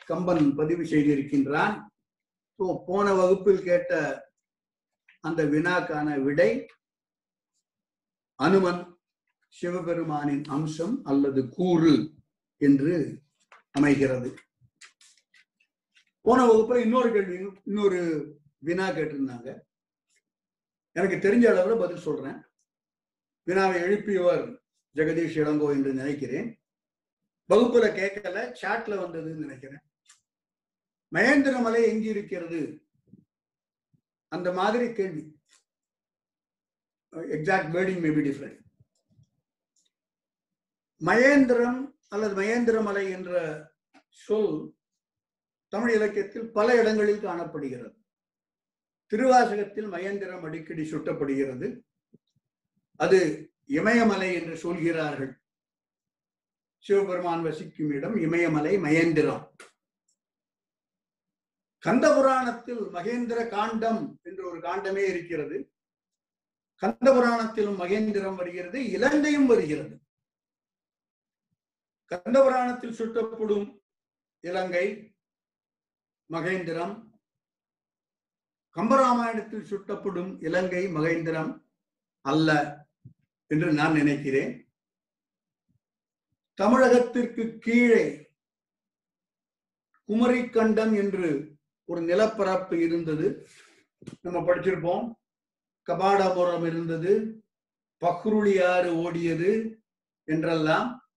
கம்பன் பதிவு செய்திருக்கின்றான். போன வகுப்பில் கேட்ட அந்த வினாக்கான விடை அனுமன் சிவபெருமானின் அம்சம் அல்லது கூறு என்று அமைகிறது. போன வகுப்புல இன்னொரு கேள்வி இன்னொரு வினா கேட்டிருந்தாங்க. எனக்கு தெரிஞ்ச அளவுல பதில் சொல்றேன். வினாவை எழுப்பியவர் ஜெகதீஷ் இளங்கோ என்று நினைக்கிறேன். வகுப்புல கேட்கல சாட்ல வந்ததுன்னு நினைக்கிறேன். மகேந்திரமலை எங்கிருக்கிறது? அந்த மாதிரி கேள்வி. Exact wording may be different Mahendram அல்லது மகேந்திரமலை என்ற சொல் தமிழ் இலக்கியத்தில் பல இடங்களில் காணப்படுகிறது. திருவாசகத்தில் மகேந்திரம் அடிக்கடி சுட்டப்படுகிறது. அது இமயமலை என்று சொல்கிறார்கள். சிவபெருமான் வசிக்கும் இடம் இமயமலை மகேந்திரம். கந்த புராணத்தில் மகேந்திர காண்டம் என்று ஒரு காண்டமே இருக்கிறது. கந்த புராணத்திலும் மகேந்திரம் வருகிறது இலங்கையும் வருகிறது. கந்த புராணத்தில் சுட்டப்படும் இலங்கை மகேந்திரம் கம்பராமாயணத்தில் சுட்டப்படும் இலங்கை மகேந்திரம் அல்ல என்று நான் நினைக்கிறேன். தமிழகத்திற்கு கீழே குமரிக்கண்டம் என்று ஒரு நிலப்பரப்பு இருந்தது. நம்ம படிச்சிருப்போம். கபாடபுரம் இருந்தது. பக்ருளி ஆறு ஓடியது என்றெல்லாம்.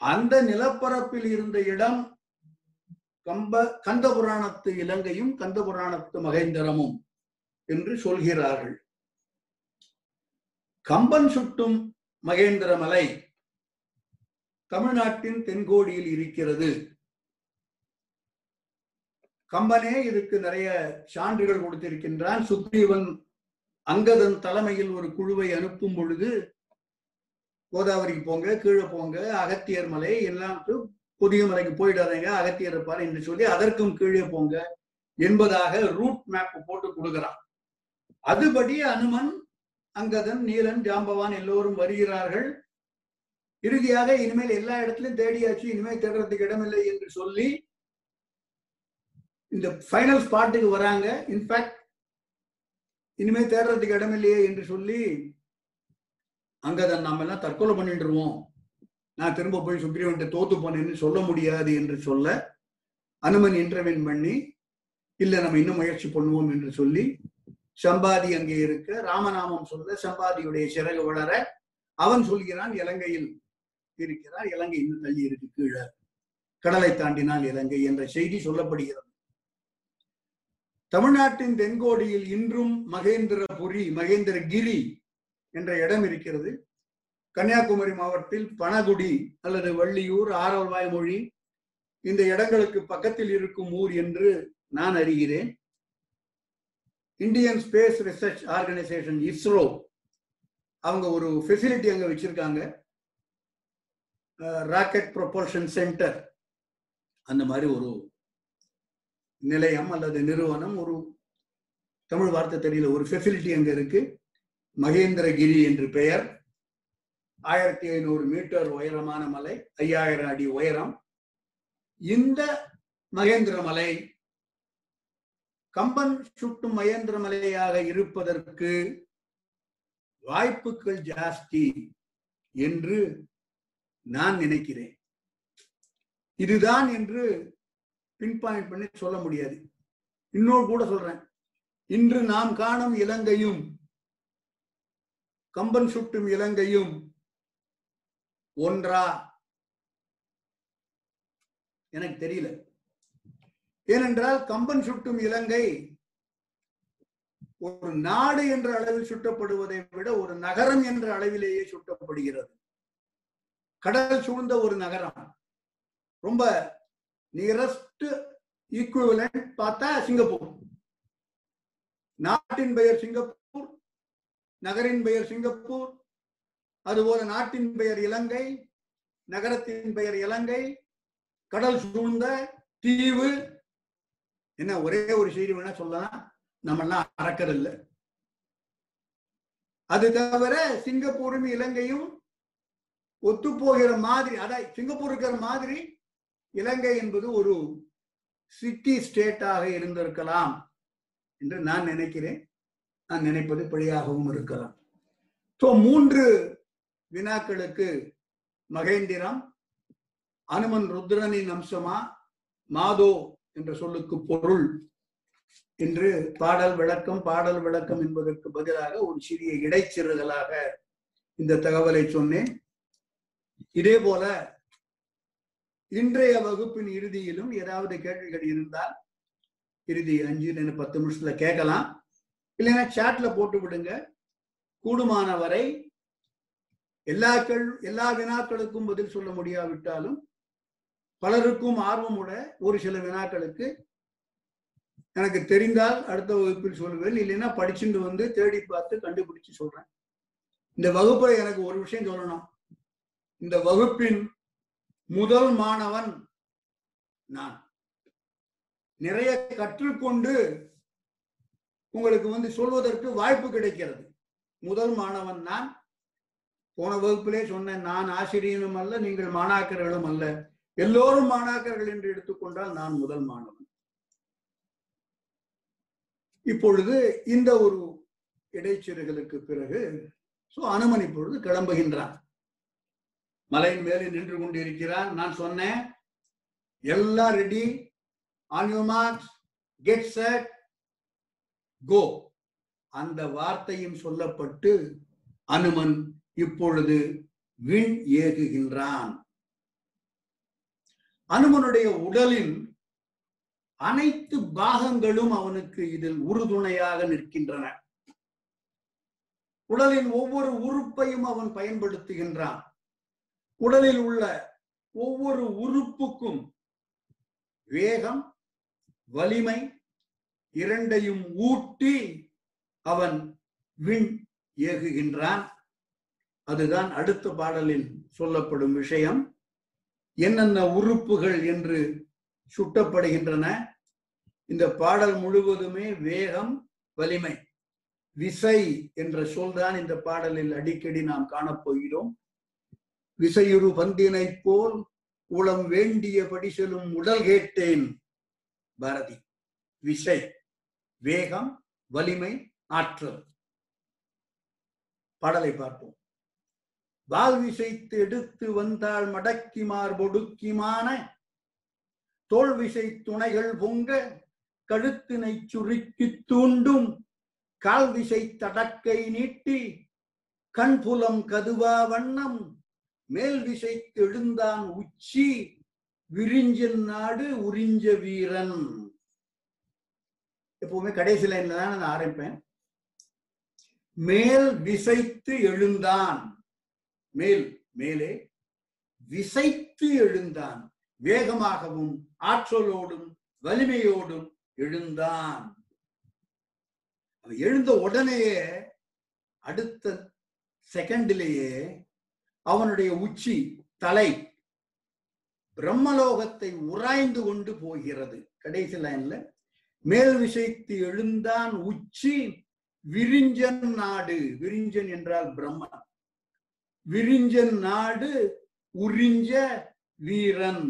அந்த நிலப்பரப்பில் இருந்த இடம் கம்ப கந்த புராணத்து இலங்கையும் கந்த புராணத்து மகேந்திரமும் என்று சொல்கிறார்கள். கம்பன் சுட்டும் மகேந்திர மலை தமிழ்நாட்டின் தென்கோடியில் இருக்கிறது. கம்பனே இதுக்கு நிறைய சான்றுகள் கொடுத்திருக்கின்றான். சுக்ரீவன் அங்கதன் தலைமையில் ஒரு குழுவை அனுப்பும் பொழுது கோதாவரிக்கு போங்க கீழே போங்க அகத்தியர் மலை எல்லாம் புதிய மலைக்கு போயிடாதீங்க அகத்தியர் இருப்பார் என்று சொல்லி அதற்கும் கீழே போங்க என்பதாக ரூட் மேப் போட்டு கொடுக்கிறான். அதுபடி அனுமன் அங்கதன் நீலன் ஜாம்பவான் எல்லோரும் வருகிறார்கள். இறுதியாக இனிமேல் எல்லா இடத்துலயும் தேடியாச்சு இனிமேல் தேடுறதுக்கு இடமில்லை என்று சொல்லி இந்த ஃபைனல் ஸ்பாட்டுக்கு வராங்க. இன்ஃபேக்ட் இனிமே தேடுறதுக்கு இடமில்லையே என்று சொல்லி அங்கதான் நாம எல்லாம் தற்கொலை பண்ணிட்டுருவோம். நான் திரும்ப போய் சுக்ரீவன்ட்ட தோத்து போனேன்னு சொல்ல முடியாது என்று சொல்ல அனுமன் இன்டர்வென் பண்ணி இல்ல நம்ம இன்னும் முயற்சி பண்ணுவோம் என்று சொல்லி சம்பாதி அங்கே இருக்க ராமநாமம் சொல்ல சம்பாதியுடைய சிறகு வளர அவன் சொல்கிறான் இலங்கையில் இருக்கிறார் இலங்கை இன்னும் தள்ளி இருக்கு கீழே கடலை தாண்டினால் இலங்கை என்ற செய்தி சொல்லப்படுகிறது. தமிழ்நாட்டின் தென்கோடியில் இன்றும் மகேந்திரபுரி மகேந்திரகிரி என்ற இடம் இருக்கிறது. கன்னியாகுமரி மாவட்டத்தில் பனகுடி அல்லது வள்ளியூர் ஆரல்வாய் மொழி இந்த இடங்களுக்கு பக்கத்தில் இருக்கும் ஊர் என்று நான் அறிகிறேன். Indian space research organisation ISRO அவங்க ஒரு ஃபெசிலிட்டி அங்கே வச்சிருக்காங்க. Rocket propulsion centre. அந்த மாதிரி ஒரு நிலையம் அல்லது நிறுவனம் ஒரு தமிழ் வார்த்தை தெரியல ஒரு ஃபெசிலிட்டி அங்க இருக்கு. மகேந்திரகிரி என்று பெயர். ஆயிரத்தி ஐநூறு மீட்டர் உயரமான மலை ஐயாயிரம் அடி உயரம். இந்த மகேந்திர மலை கம்பன் சுட்டும் மகேந்திர மலையாக இருப்பதற்கு வாய்ப்புகள் ஜாஸ்தி என்று நான் நினைக்கிறேன். இதுதான் என்று பின்பாயிண்ட் பண்ணி சொல்ல முடியாது. இன்னொரு கூட சொல்றேன். இன்று நாம் காணும் இலங்கையும் கம்பன் சுட்டும் இலங்கையும் ஒன்றா? எனக்கு தெரியல. ஏனென்றால் கம்பன் சுட்டும் இலங்கை ஒரு நாடு என்ற அளவில் சுட்டப்படுவதை விட ஒரு நகரம் என்ற அளவிலேயே சுட்டப்படுகிறது. கடல் சூழ்ந்த ஒரு நகரம். ரொம்ப நியரஸ்ட் ஈக்குவலண்ட் பார்த்தா சிங்கப்பூர். நாட்டின் பெயர் சிங்கப்பூர் நகரின் பெயர் சிங்கப்பூர் அதுபோல நாட்டின் பெயர் இலங்கை நகரத்தின் பெயர் இலங்கை கடல் சூழ்ந்த தீவு. என்ன ஒரே ஒரு செய்தி வேணா சொல்லலாம் நம்ம எல்லாம் இல்லை. அது தவிர சிங்கப்பூரும் இலங்கையும் ஒத்து போகிற மாதிரி அதான் சிங்கப்பூர் இருக்கிற மாதிரி இலங்கை என்பது ஒரு சிட்டி ஸ்டேட்டாக இருந்திருக்கலாம் என்று நான் நினைக்கிறேன். நான் நினைப்பது பிழையாகவும் இருக்கலாம். ஸோ மூன்று வினாக்களுக்கு மகேந்திரம் அனுமன் ருத்ரனின் அம்சமா மாதோ என்ற சொல்லுக்கு பொருள் என்று பாடல் விளக்கம் பாடல் விளக்கம் என்பதற்கு பதிலாக ஒரு சிறிய இடைச்சிறுதலாக இந்த தகவலை சொன்னேன். இதே போல இன்றைய வகுப்பின் இறுதியிலும் ஏதாவது கேள்விகள் இருந்தால் இறுதி அஞ்சு பத்து நிமிஷத்துல கேட்கலாம். இல்லைன்னா சாட்ல போட்டு விடுங்க. கூடுமான வரை எல்லா கேள் எல்லா வினாக்களுக்கும் பதில் சொல்ல முடியாவிட்டாலும் பலருக்கும் ஆர்வமுட ஒரு சில வினாக்களுக்கு எனக்கு தெரிந்தால் அடுத்த வகுப்பில் சொல்லுவேன் இல்லைன்னா படிச்சுட்டு வந்து தேடி பார்த்து கண்டுபிடிச்சு சொல்றேன். இந்த வகுப்புல எனக்கு ஒரு விஷயம் சொல்லணும். இந்த வகுப்பின் முதல் மாணவன் நான். நிறைய கற்றுக்கொண்டு உங்களுக்கு வந்து சொல்வதற்கு வாய்ப்பு கிடைக்கிறது. முதல் மாணவன் நான். போன வகுப்பிலே சொன்னேன் நான் ஆசிரியனும் அல்ல நீங்கள் மாணாக்கர்களும் அல்ல. எல்லோரும் மாணாக்கர்கள் என்று எடுத்துக்கொண்டால் நான் முதல் மாணவன். இப்பொழுது இந்த ஒரு இடைச்செருகளுக்கு பிறகு சோ அனுமன் இப்பொழுது கிளம்புகின்றான். மலையின் மேலே நின்று கொண்டிருக்கிறான். நான் சொன்னேன் எல்லாம் ready on you marks get set go அந்த வார்த்தையும் சொல்லப்பட்டு அனுமன் இப்பொழுது விண் ஏகுகின்றான். அனுமனுடைய உடலின் அனைத்து பாகங்களும் அவனுக்கு இதில் உறுதுணையாக நிற்கின்றன. உடலின் ஒவ்வொரு உறுப்பையும் அவன் பயன்படுத்துகின்றான். உடலில் உள்ள ஒவ்வொரு உறுப்புக்கும் வேகம் வலிமை இரண்டையும் ஊட்டி அவன் விண் ஏகுகின்றான். அதுதான் அடுத்த பாடலில் சொல்லப்படும் விஷயம். என்னென்ன உறுப்புகள் என்று சுட்டப்படுகின்றன. இந்த பாடல் முழுவதுமே வேகம் வலிமை விசை என்ற சொல்தான் இந்த பாடலில் அடிக்கடி நாம் காணப்போகிறோம். விசையுறு பந்தினைப் போல் உளம் வேண்டியபடி செல்லும் உடல் கேட்டேன். பாரதி விசை வேகம் வலிமை ஆற்றல். பாடலை பார்ப்போம். வால் விசைத்து எடுத்து வந்தால் மடக்கிமார் பொடுக்கிமான தோல் விசை துணைகள் பொங்க கழுத்தினை சுருக்கி தூண்டும் கால் விசை தடக்கை நீட்டி கண்புலம் கதுவா வண்ணம் மேல் விசைத்து எழுந்தான் உச்சி விரிஞ்சன் நாடு உறிஞ்ச வீரன். எப்பவுமே கடைசி லைன்ல தான் நான் ஆரம்பிப்பேன். மேல் விசைத்து எழுந்தான். மேல் மேலே விசைத்து எழுந்தான். வேகமாகவும் ஆற்றலோடும் வலிமையோடும் எழுந்தான். எழுந்த உடனேயே அடுத்த செகண்ட்லேயே அவனுடைய உச்சி தலை பிரம்மலோகத்தை உராய்ந்து கொண்டு போகிறது. கடைசி லைன்ல மேல் விஷயத்து எழுந்தான் உச்சி விரிஞ்சன் நாடு. விரிஞ்சன் என்றால் பிரம்மன். விரிஞ்சன் நாடு உறிஞ்ச வீரன்.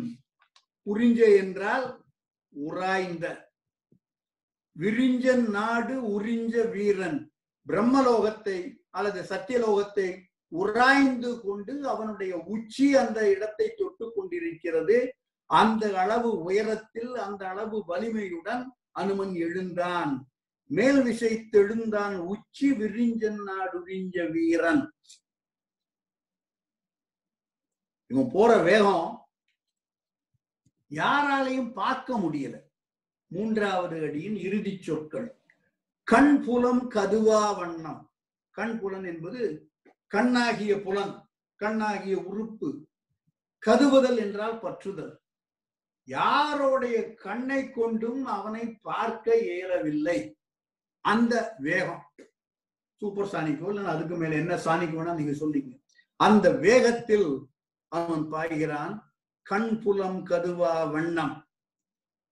உறிஞ்ச என்றால் உராய்ந்த. விரிஞ்சன் நாடு உறிஞ்ச வீரன். பிரம்மலோகத்தை அல்லது சத்தியலோகத்தை உராய்ந்து கொண்டு அவனுடைய உச்சி அந்த இடத்தை தொட்டு கொண்டிருக்கிறது. அந்த அளவு உயரத்தில் அந்த அளவு வலிமையுடன் அனுமன் எழுந்தான். மேல் விசை தெழுந்தான். உச்சி விரிஞ்சன் நாடுறிஞ்ச வீரன். இவன் போற வேகம் யாராலையும் பார்க்க முடியல. மூன்றாவது அடியின் இறுதி சொற்கள். கண் புலம் கதுவா வண்ணம். கண் புலன் என்பது கண்ணாகிய புலன் கண்ணாகிய உறுப்பு கதுவுதல் என்றால் பற்றுதல். யாரோடைய கண்ணை கொண்டும் அவனை பார்க்க இயலவில்லை. அந்த வேகம். சூப்பர் சானிக்கோ இல்லை அதுக்கு மேல என்ன சானிக்கு வேணா நீங்க சொல்லிங்க அந்த வேகத்தில் அவன் பாய்கிறான். கண் புலம் கதுவா வண்ணம்.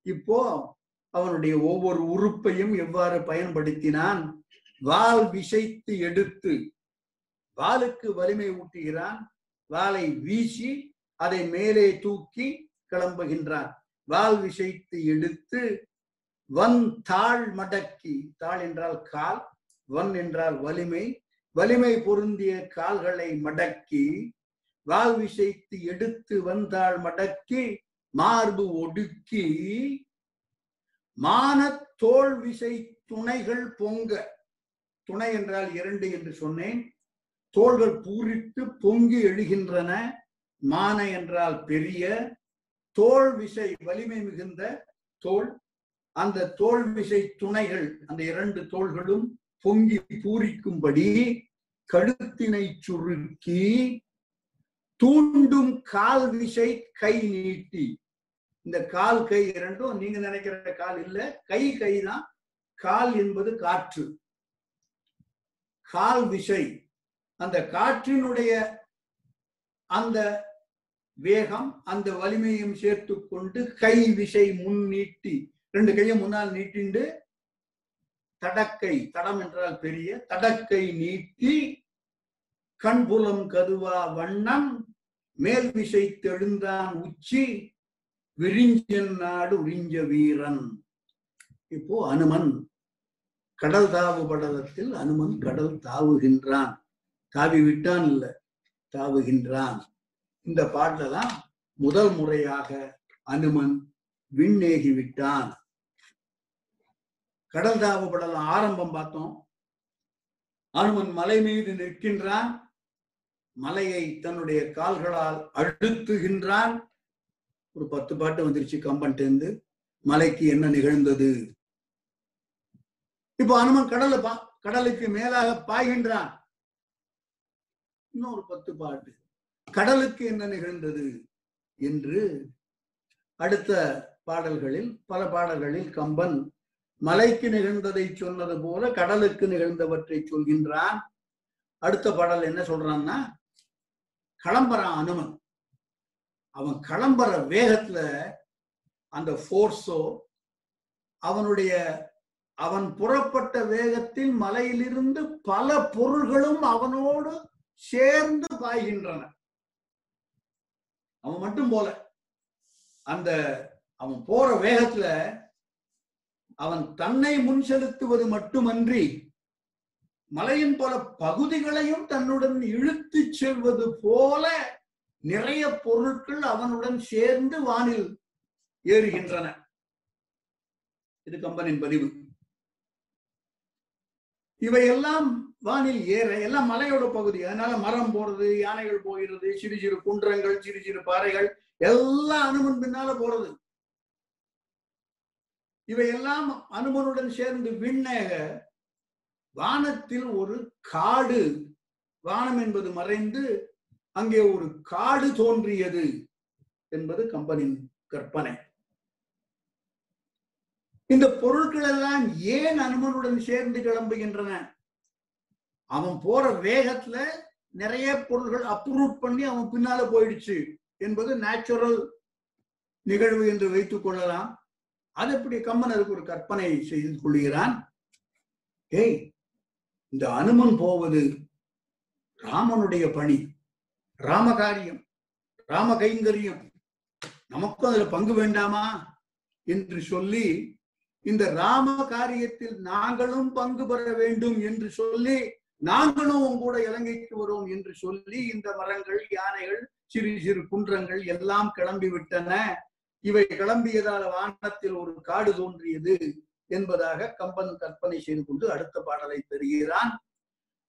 இப்போ அவனுடைய ஒவ்வொரு உறுப்பையும் எவ்வாறு பயன்படுத்தினான்? வால் விசைத்து எடுத்து வாளுக்கு வலிமை ஊட்டுகிறான். வாளை வீசி அதை மேலே தூக்கி கிளம்புகின்றான். வால் விசைத்து எடுத்து வன் தாழ் மடக்கி தாழ் என்றால் கால் வன் என்றால் வலிமை வலிமை பொருந்திய கால்களை மடக்கி வால் விசைத்து எடுத்து வந்தாள் மடக்கி மார்பு ஒடுக்கி மான தோல் விசை துணைகள் பொங்க. துணை என்றால் இரண்டு என்று சொன்னேன். தோள்கள் பூரித்து பொங்கி எழுகின்றன. மான என்றால் பெரிய தோல் விசை வலிமை மிகுந்த தோல் அந்த தோல் விசை துணைகள் அந்த இரண்டு தோள்களும் பொங்கி பூரிக்கும்படி கழுத்தினை சுருக்கி தூண்டும் கால் விசை கை நீட்டி. இந்த கால் கை இரண்டும் நீங்க நினைக்கிற கால் இல்ல கை கை தான் கால் என்பது காற்று. கால் விசை அந்த காற்றினுடைய அந்த வேகம் அந்த வலிமையும் சேர்த்து கொண்டு கை விசை முன் நீட்டி ரெண்டு கையும் முன்னால் நீட்டிண்டு தடக்கை தடம் என்றால் பெரிய தடக்கை நீட்டி கண்புலம் கதுவா வண்ணம் மேல் விசை தெழுந்தான் உச்சி விரிஞ்சன் நாடு உறிஞ்ச வீரன். இப்போ அனுமன் கடல் தாவு படலத்தில் அனுமன் கடல் தாவுகின்றான். தாவி விட்டான் இல்ல தாவுகின்றான். இந்த பாட்டுல தான் முதல் முறையாக அனுமன் விண்ணேகி விட்டான். கடல் தாவு ஆரம்பம் பார்த்தோம். அனுமன் மலை மீது நிற்கின்றான். மலையை தன்னுடைய கால்களால் அழுத்துகின்றான். ஒரு பத்து பாட்டு வந்துருச்சு கம்பன் கம்பன்ட்டு மலைக்கு என்ன நிகழ்ந்தது? இப்போ அனுமன் கடலை பா கடலுக்கு மேலாக பாய்கின்றான். இன்னொரு பத்து பாட்டு. கடலுக்கு என்ன நிகழ்ந்தது என்று அடுத்த பாடல்களில் பல பாடல்களில் கம்பன் மலைக்கு நிகழ்ந்ததை சொன்னது போல கடலுக்கு நிகழ்ந்தவற்றை சொல்கின்றான். அடுத்த பாடல் என்ன சொல்றான்னா கிளம்புறான் அனுமன். அவன் கிளம்புற வேகத்துல அந்த ஃபோர்ஸோ அவனுடைய அவன் புறப்பட்ட வேகத்தில் மலையிலிருந்து பல பொருள்களும் அவனோடு சேர்ந்து பாய்கின்றன. அவன் மட்டும் போல. அந்த அவன் போற வேகத்துல அவன் தன்னை முன் செலுத்துவது மட்டுமன்றி மலையின் பல பகுதிகளையும் தன்னுடன் இழுத்து செல்வது போல நிறைய பொருட்கள் அவனுடன் சேர்ந்து வானில் ஏறுகின்றன. இது கம்பனின் பதிவு. இவையெல்லாம் வானில் ஏற எல்லாம் மலையோட பகுதி. அதனால மரம் போறது யானைகள் போகிறது சிறு சிறு குன்றங்கள் சிறு சிறு பாறைகள் எல்லாம் அனுமன் பின்னால போறது. இவையெல்லாம் அனுமனுடன் சேர்ந்து விண்ணக வானத்தில் ஒரு காடு. வானம் என்பது மறைந்து அங்கே ஒரு காடு தோன்றியது என்பது கம்பனின் கற்பனை. இந்த பொருட்கள் எல்லாம் ஏன் அனுமனுடன் சேர்ந்து கிளம்புகின்றன? அவன் போற வேகத்துல நிறைய பொருள்கள் அப்ரூவ் பண்ணி அவன் பின்னால போயிடுச்சு என்பது நேச்சுரல் நிகழ்வு என்று வைத்துக் கொள்ளலாம். அது எப்படி கம்மன் அதுக்கு ஒரு கற்பனை செய்து கொள்கிறான்? ஏய் இந்த அனுமன் போவது ராமனுடைய பணி ராம காரியம் ராம கைங்கரியம். நமக்கும் அதுல பங்கு வேண்டாமா? என்று சொல்லி இந்த ராம காரியத்தில் நாங்களும் பங்கு பெற வேண்டும் என்று சொல்லி நாங்களும் உங்கூட இலங்கைக்கு வருவோம் என்று சொல்லி இந்த மரங்கள் யானைகள் சிறு சிறு குன்றங்கள் எல்லாம் கிளம்பி விட்டன. இவை கிளம்பியதால் வானத்தில் ஒரு காடு தோன்றியது என்பதாக கம்பன் கற்பனை செய்து கொண்டு அடுத்த பாடலை தெரிகிறான்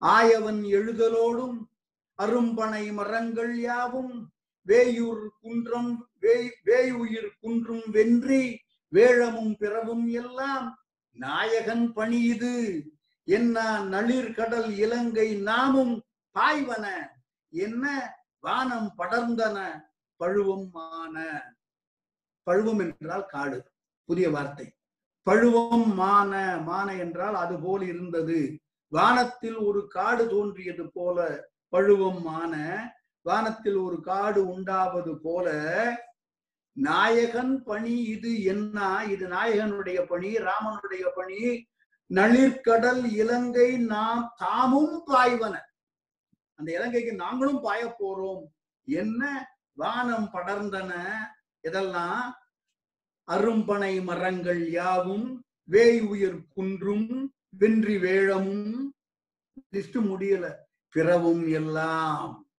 ஆயவன் எழுதலோடும் அரும்பனை மரங்கள் யாவும் வேயூர் குன்றம் வேய் வேயுயிர் குன்றும் வென்றி வேழமும் பிறவும் எல்லாம் நாயகன் பணி இது. என்ன நளிர் கடல் இலங்கை நாமும் பாய்வன? என்ன வானம் படர்ந்தன? பழுவம் மான. பழுவம் என்றால் காடு புதிய வார்த்தை. பழுவம் மான மான என்றால் அது போல் இருந்தது. வானத்தில் ஒரு காடு தோன்றியது போல பழுவம் மான. வானத்தில் ஒரு காடு உண்டாவது போல நாயகன் பணி இது என்ன? இது நாயகனுடைய பணி ராமனுடைய பணி நளிர்கடல் இலங்கை நாம் தாமும் பாய்வன. அந்த இலங்கைக்கு நாங்களும் பாய போறோம். என்ன? வானம் படர்ந்தன. இதெல்லாம் அரும்பனை மரங்கள் யாவும் வேய் உயிர் குன்றும் வென்றி வேழமும். லிஸ்ட் முடியல. பிறவும் எல்லாம்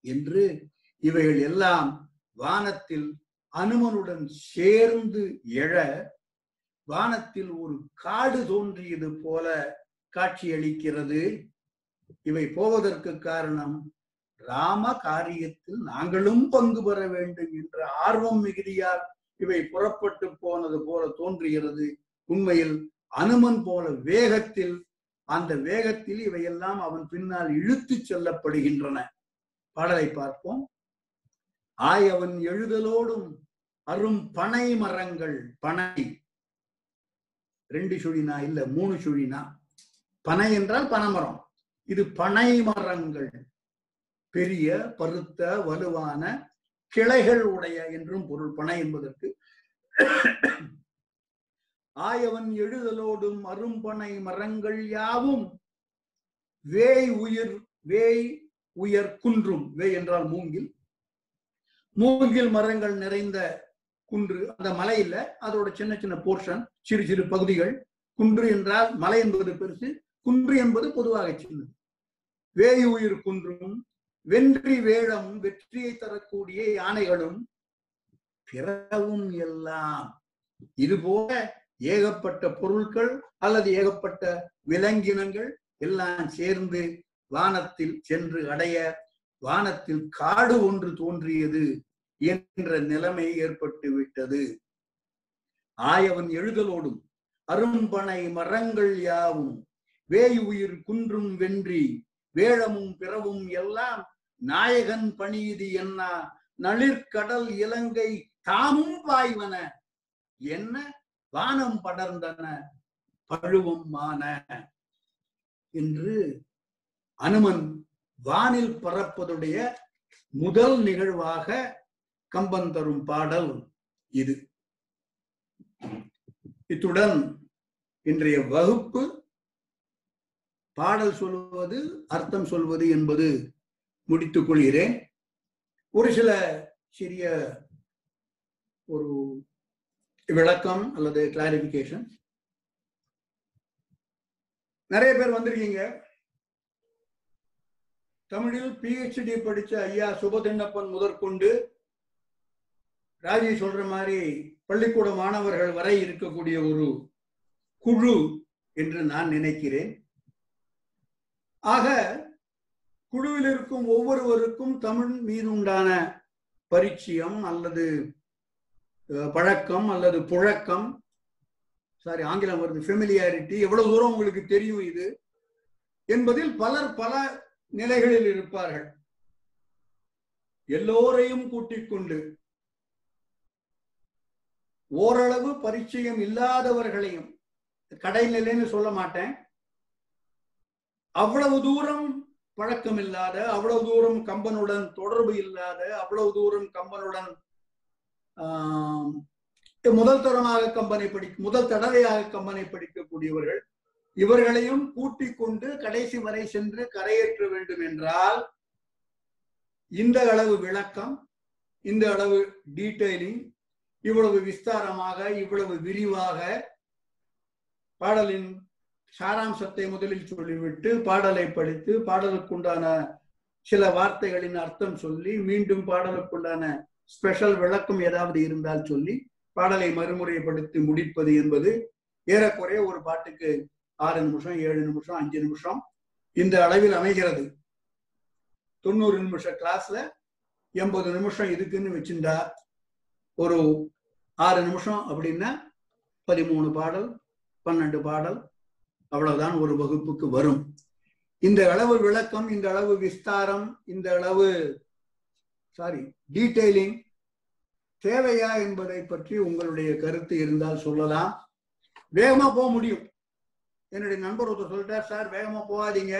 என்று இவைகள் எல்லாம் வானத்தில் அனுமனுடன் சேர்ந்து எழ வானத்தில் ஒரு காடு தோன்றியது போல காட்சியளிக்கிறது. இவை போவதற்கு காரணம் ராம காரியத்தில் நாங்களும் பங்கு பெற வேண்டும் என்ற ஆர்வம் மிகுதியால் இவை புறப்பட்டு போனது போல தோன்றுகிறது. உண்மையில் அனுமன் போல வேகத்தில் அந்த வேகத்தில் இவையெல்லாம் அவன் பின்னால் இழுத்து செல்லப்படுகின்றன. பாடலை பார்ப்போம். ஆயவன் எழுதலோடும் அரும் பனை மரங்கள் பனை ரெண்டு சுழினா இல்ல மூணு சுழினா? பனை என்றால் பனைமரம். இது பனை மரங்கள் பெரிய பருத்த வலுவான கிளைகள் உடைய என்றும் பொருள். பனை என்பதற்கு ஆயவன் எழுதலோடும் அரும்பனை மரங்கள் யாவும் வேய் உயிர் வேய் உயர் குன்றும். வேய் என்றால் மூங்கில். மூங்கில் மரங்கள் நிறைந்த குன்று அந்த மலை இல்ல அதோட சின்ன சின்ன போர்ஷன் சிறு சிறு பகுதிகள். குன்று என்றால் மலை என்பது பெருசு குன்று என்பது பொதுவாக சின்னது. வேய் உயிர் குன்றும் வென்றி வேழம் வெற்றியை தரக்கூடிய யானைகளும் பிறவும் எல்லாம் இது போல ஏகப்பட்ட பொருட்கள் அல்லது ஏகப்பட்ட விலங்கினங்கள் எல்லாம் சேர்ந்து வானத்தில் சென்று அடைய வானத்தில் காடு ஒன்று தோன்றியது. என்ற நிலைமை ஏற்பட்டு விட்டது. ஆயவன் எழுதலோடும் அரும்பனை மரங்கள் யாவும் வேய் உயிர் குன்றும் வென்றி வேழமும் பிறவும் எல்லாம் நாயகன் பணியுது என்ன நளிர்கடல் இலங்கை தாமும் பாய்வன என்ன வானம் படர்ந்தன பழுவம் மான என்று அனுமன் வானில் பறப்பதுடைய முதல் நிகழ்வாக கம்பன் தரும் பாடல் இது. இத்துடன் இன்றைய வகுப்பு பாடல் சொல்வது அர்த்தம் சொல்வது என்பது முடித்துக் கொள்கிறேன். ஒரு சில சிறிய ஒரு விளக்கம் அல்லது கிளாரிபிகேஷன் நிறைய பேர் வந்திருக்கீங்க. தமிழில் பிஹெச்டி படிச்ச ஐயா சுபதிண்ணப்பன் முதற்கொண்டு ராஜி சொல்ற மாதிரி பள்ளிக்கூட மாணவர்கள் வரை இருக்கக்கூடிய ஒரு குழு என்று நான் நினைக்கிறேன். ஆக குழுவில் இருக்கும் ஒவ்வொருவருக்கும் தமிழ் மீது உண்டான பரிச்சயம் அல்லது பழக்கம் அல்லது புழக்கம் சாரி ஆங்கிலம் வருது ஃபெமிலியாரிட்டி எவ்வளவு தூரம் உங்களுக்கு தெரியும் இது என்பதில் பலர் பல நிலைகளில் இருப்பார்கள். எல்லோரையும் கூட்டிக் கொண்டு ஓரளவு பரிச்சயம் இல்லாதவர்களையும் கடைநிலைன்னு சொல்ல மாட்டேன். அவ்வளவு தூரம் பழக்கம் இல்லாத அவ்வளவு தூரம் கம்பனுடன் தொடர்பு இல்லாத அவ்வளவு தூரம் கம்பனுடன் முதல் தரமாக கம்பனை படி முதல் தடவையாக கம்பனை படிக்கக்கூடியவர்கள் இவர்களையும் கூட்டிக் கொண்டு கடைசி வரை சென்று கரையேற்ற வேண்டும் என்றால் இந்த அளவு விளக்கம் இந்த அளவு டீடைலிங் இவ்வளவு விஸ்தாரமாக இவ்வளவு விரிவாக பாடலின் சாராம்சத்தை முதலில் சொல்லிவிட்டு பாடலை படித்து பாடலுக்குண்டான சில வார்த்தைகளின் அர்த்தம் சொல்லி மீண்டும் பாடலுக்குண்டான ஸ்பெஷல் விளக்கம் ஏதாவது இருந்தால் சொல்லி பாடலை மறுமுறைப்படுத்தி முடிப்பது என்பது ஏறக்குறைய ஒரு பாட்டுக்கு ஆறு நிமிஷம் ஏழு நிமிஷம் அஞ்சு நிமிஷம் இந்த அளவில் அமைகிறது. தொண்ணூறு நிமிஷம் கிளாஸ்ல எண்பது நிமிஷம் இதுக்குன்னு வச்சிருந்தா ஒரு ஆறு நிமிஷம் அப்படின்னா பதிமூணு பாடல் பன்னெண்டு பாடல் அவ்வளவுதான் ஒரு வகுப்புக்கு வரும். இந்த அளவு விளக்கம் இந்த அளவு விஸ்தாரம் இந்த அளவு சாரி டீடைலிங் தேவையா என்பதை பற்றி உங்களுடைய கருத்து இருந்தால் சொல்லலாம். வேகமா போக முடியும். என்னுடைய நண்பர் ஒருத்தர் சொல்லிட்டார் சார் வேகமா போகாதீங்க.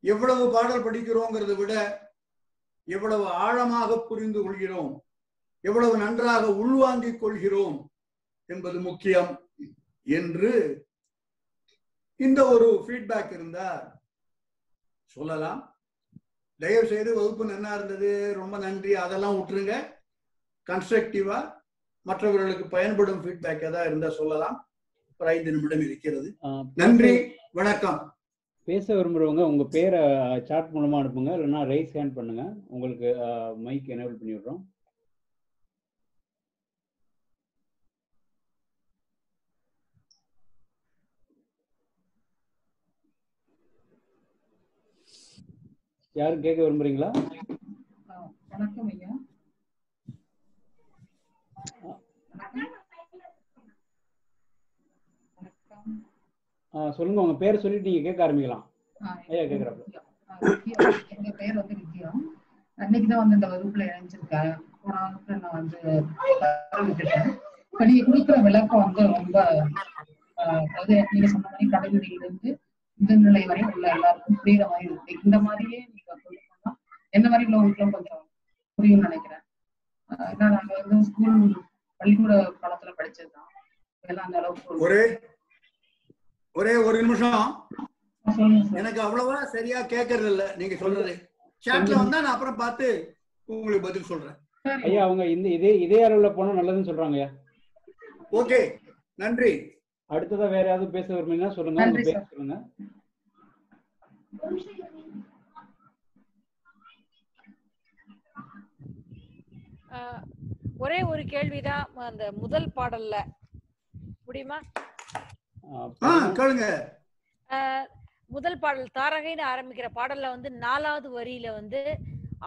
எவ்வளவு பாடல் படிக்கிறோங்கிறத விட எவ்வளவு ஆழமாக புரிந்து கொள்கிறோம் எவ்வளவு நன்றாக உள்வாங்கிக் கொள்கிறோம் என்பது முக்கியம் என்று இந்த ஒரு ஃபீட்பேக் இருந்தா சொல்லலாம். தயவு செய்து வகுப்பு நன்னா இருந்தது ரொம்ப நன்றி. அதெல்லாம் விட்டுருங்க. கன்ஸ்ட்ரக்டிவா மற்றவர்களுக்கு பயன்படும் ஃபீட்பேக் ஏதாவது இருந்தா சொல்லலாம். ஒரு ஐந்து நிமிடம் இருக்கிறது. நன்றி. வணக்கம். பேச விரும்புறவங்க உங்க பேரை சாட் மூலமா அனுப்புங்க. இல்லைன்னா ரைஸ் ஹேண்ட் பண்ணுங்க. உங்களுக்கு மைக் எனேபிள் பண்ணி விடுறோம் யாரும் கேட்க விரும்புறீங்களா? வணக்கம் ஐயா. சொல்லுங்க உங்க பேரை சொல்லிட்டு நீங்க கேட்க ஆரம்பிக்கலாம். ஐயா வித்யா. எங்க பேர் வந்து வித்யா அன்னைக்கு தான் வந்து இந்த வகுப்புல இணைஞ்சிருக்கேன். போன வகுப்புல நான் வந்து விட்டுட்டேன். இப்ப நீங்க கொடுக்குற விளக்கம் வந்து ரொம்ப அதாவது நீங்க சொன்ன மாதிரி கடைநிலையிலிருந்து இந்த நிலை வரை உள்ள எல்லாருக்கும் புரியுற மாதிரி இருக்கு. இந்த மாதிரியே நீங்க சொல்லணும்னா என்ன மாதிரி உள்ளவங்களுக்கும் கொஞ்சம் புரியும்னு நினைக்கிறேன். ஏன்னா நாங்க வந்து ஸ்கூல் பள்ளிக்கூட காலத்துல படிச்சதுதான். இதெல்லாம் அந்த அளவுக்கு ஒரே ஒரே ஒரு நிமிஷம். எனக்கு அவ்வளவா சரியா கேட்கறது இல்ல. நீங்க சொல்றது. சாட்ல வந்தா நான் அப்புறம் பார்த்து உங்களுக்கு பதில் சொல்றேன். ஐயா அவங்க இந்த இதே இதே அளவுல போனா நல்லதுன்னு சொல்றாங்க ஓகே. நன்றி. அடுத்ததா வேற யாராவது பேச விரும்புறீங்கன்னா சொல்லுங்க. சொல்லுங்க. ஆஹ் ஒரே ஒரு கேள்விதான் அந்த முதல் பாடல்ல. முடியுமா? முதல் பாடல் தாரகைன்னு ஆரம்பிக்கிற பாடல்ல வந்து நாலாவது வரியில வந்து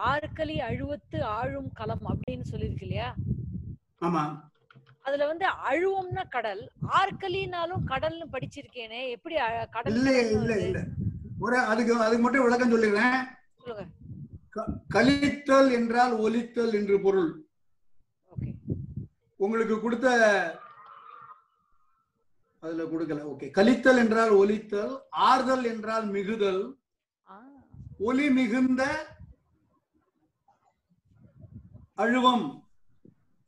ஆறுக்களி அழுவத்து ஆழும் களம் அப்படின்னு சொல்லியிருக்கு இல்லையா? ஆமா. அதுல வந்து அழுவம்னா கடல் ஆற்களினாலும் கடல்னு படிச்சிருக்கேனே எப்படி கடல் இல்ல இல்ல? இல்ல. ஒரு அதுக்கு அதுக்கு மட்டும் விளக்கம் சொல்லிடுறேன் சொல்லுங்க. க- கலித்தல் என்றால் ஒலித்தல் என்று பொருள். உங்களுக்கு கொடுத்த அதுல கொடுக்கல ஓகே. கலித்தல் என்றால் ஒலித்தல் ஆறுதல் என்றால் மிகுதல் ஒலி மிகுந்த அழுவம்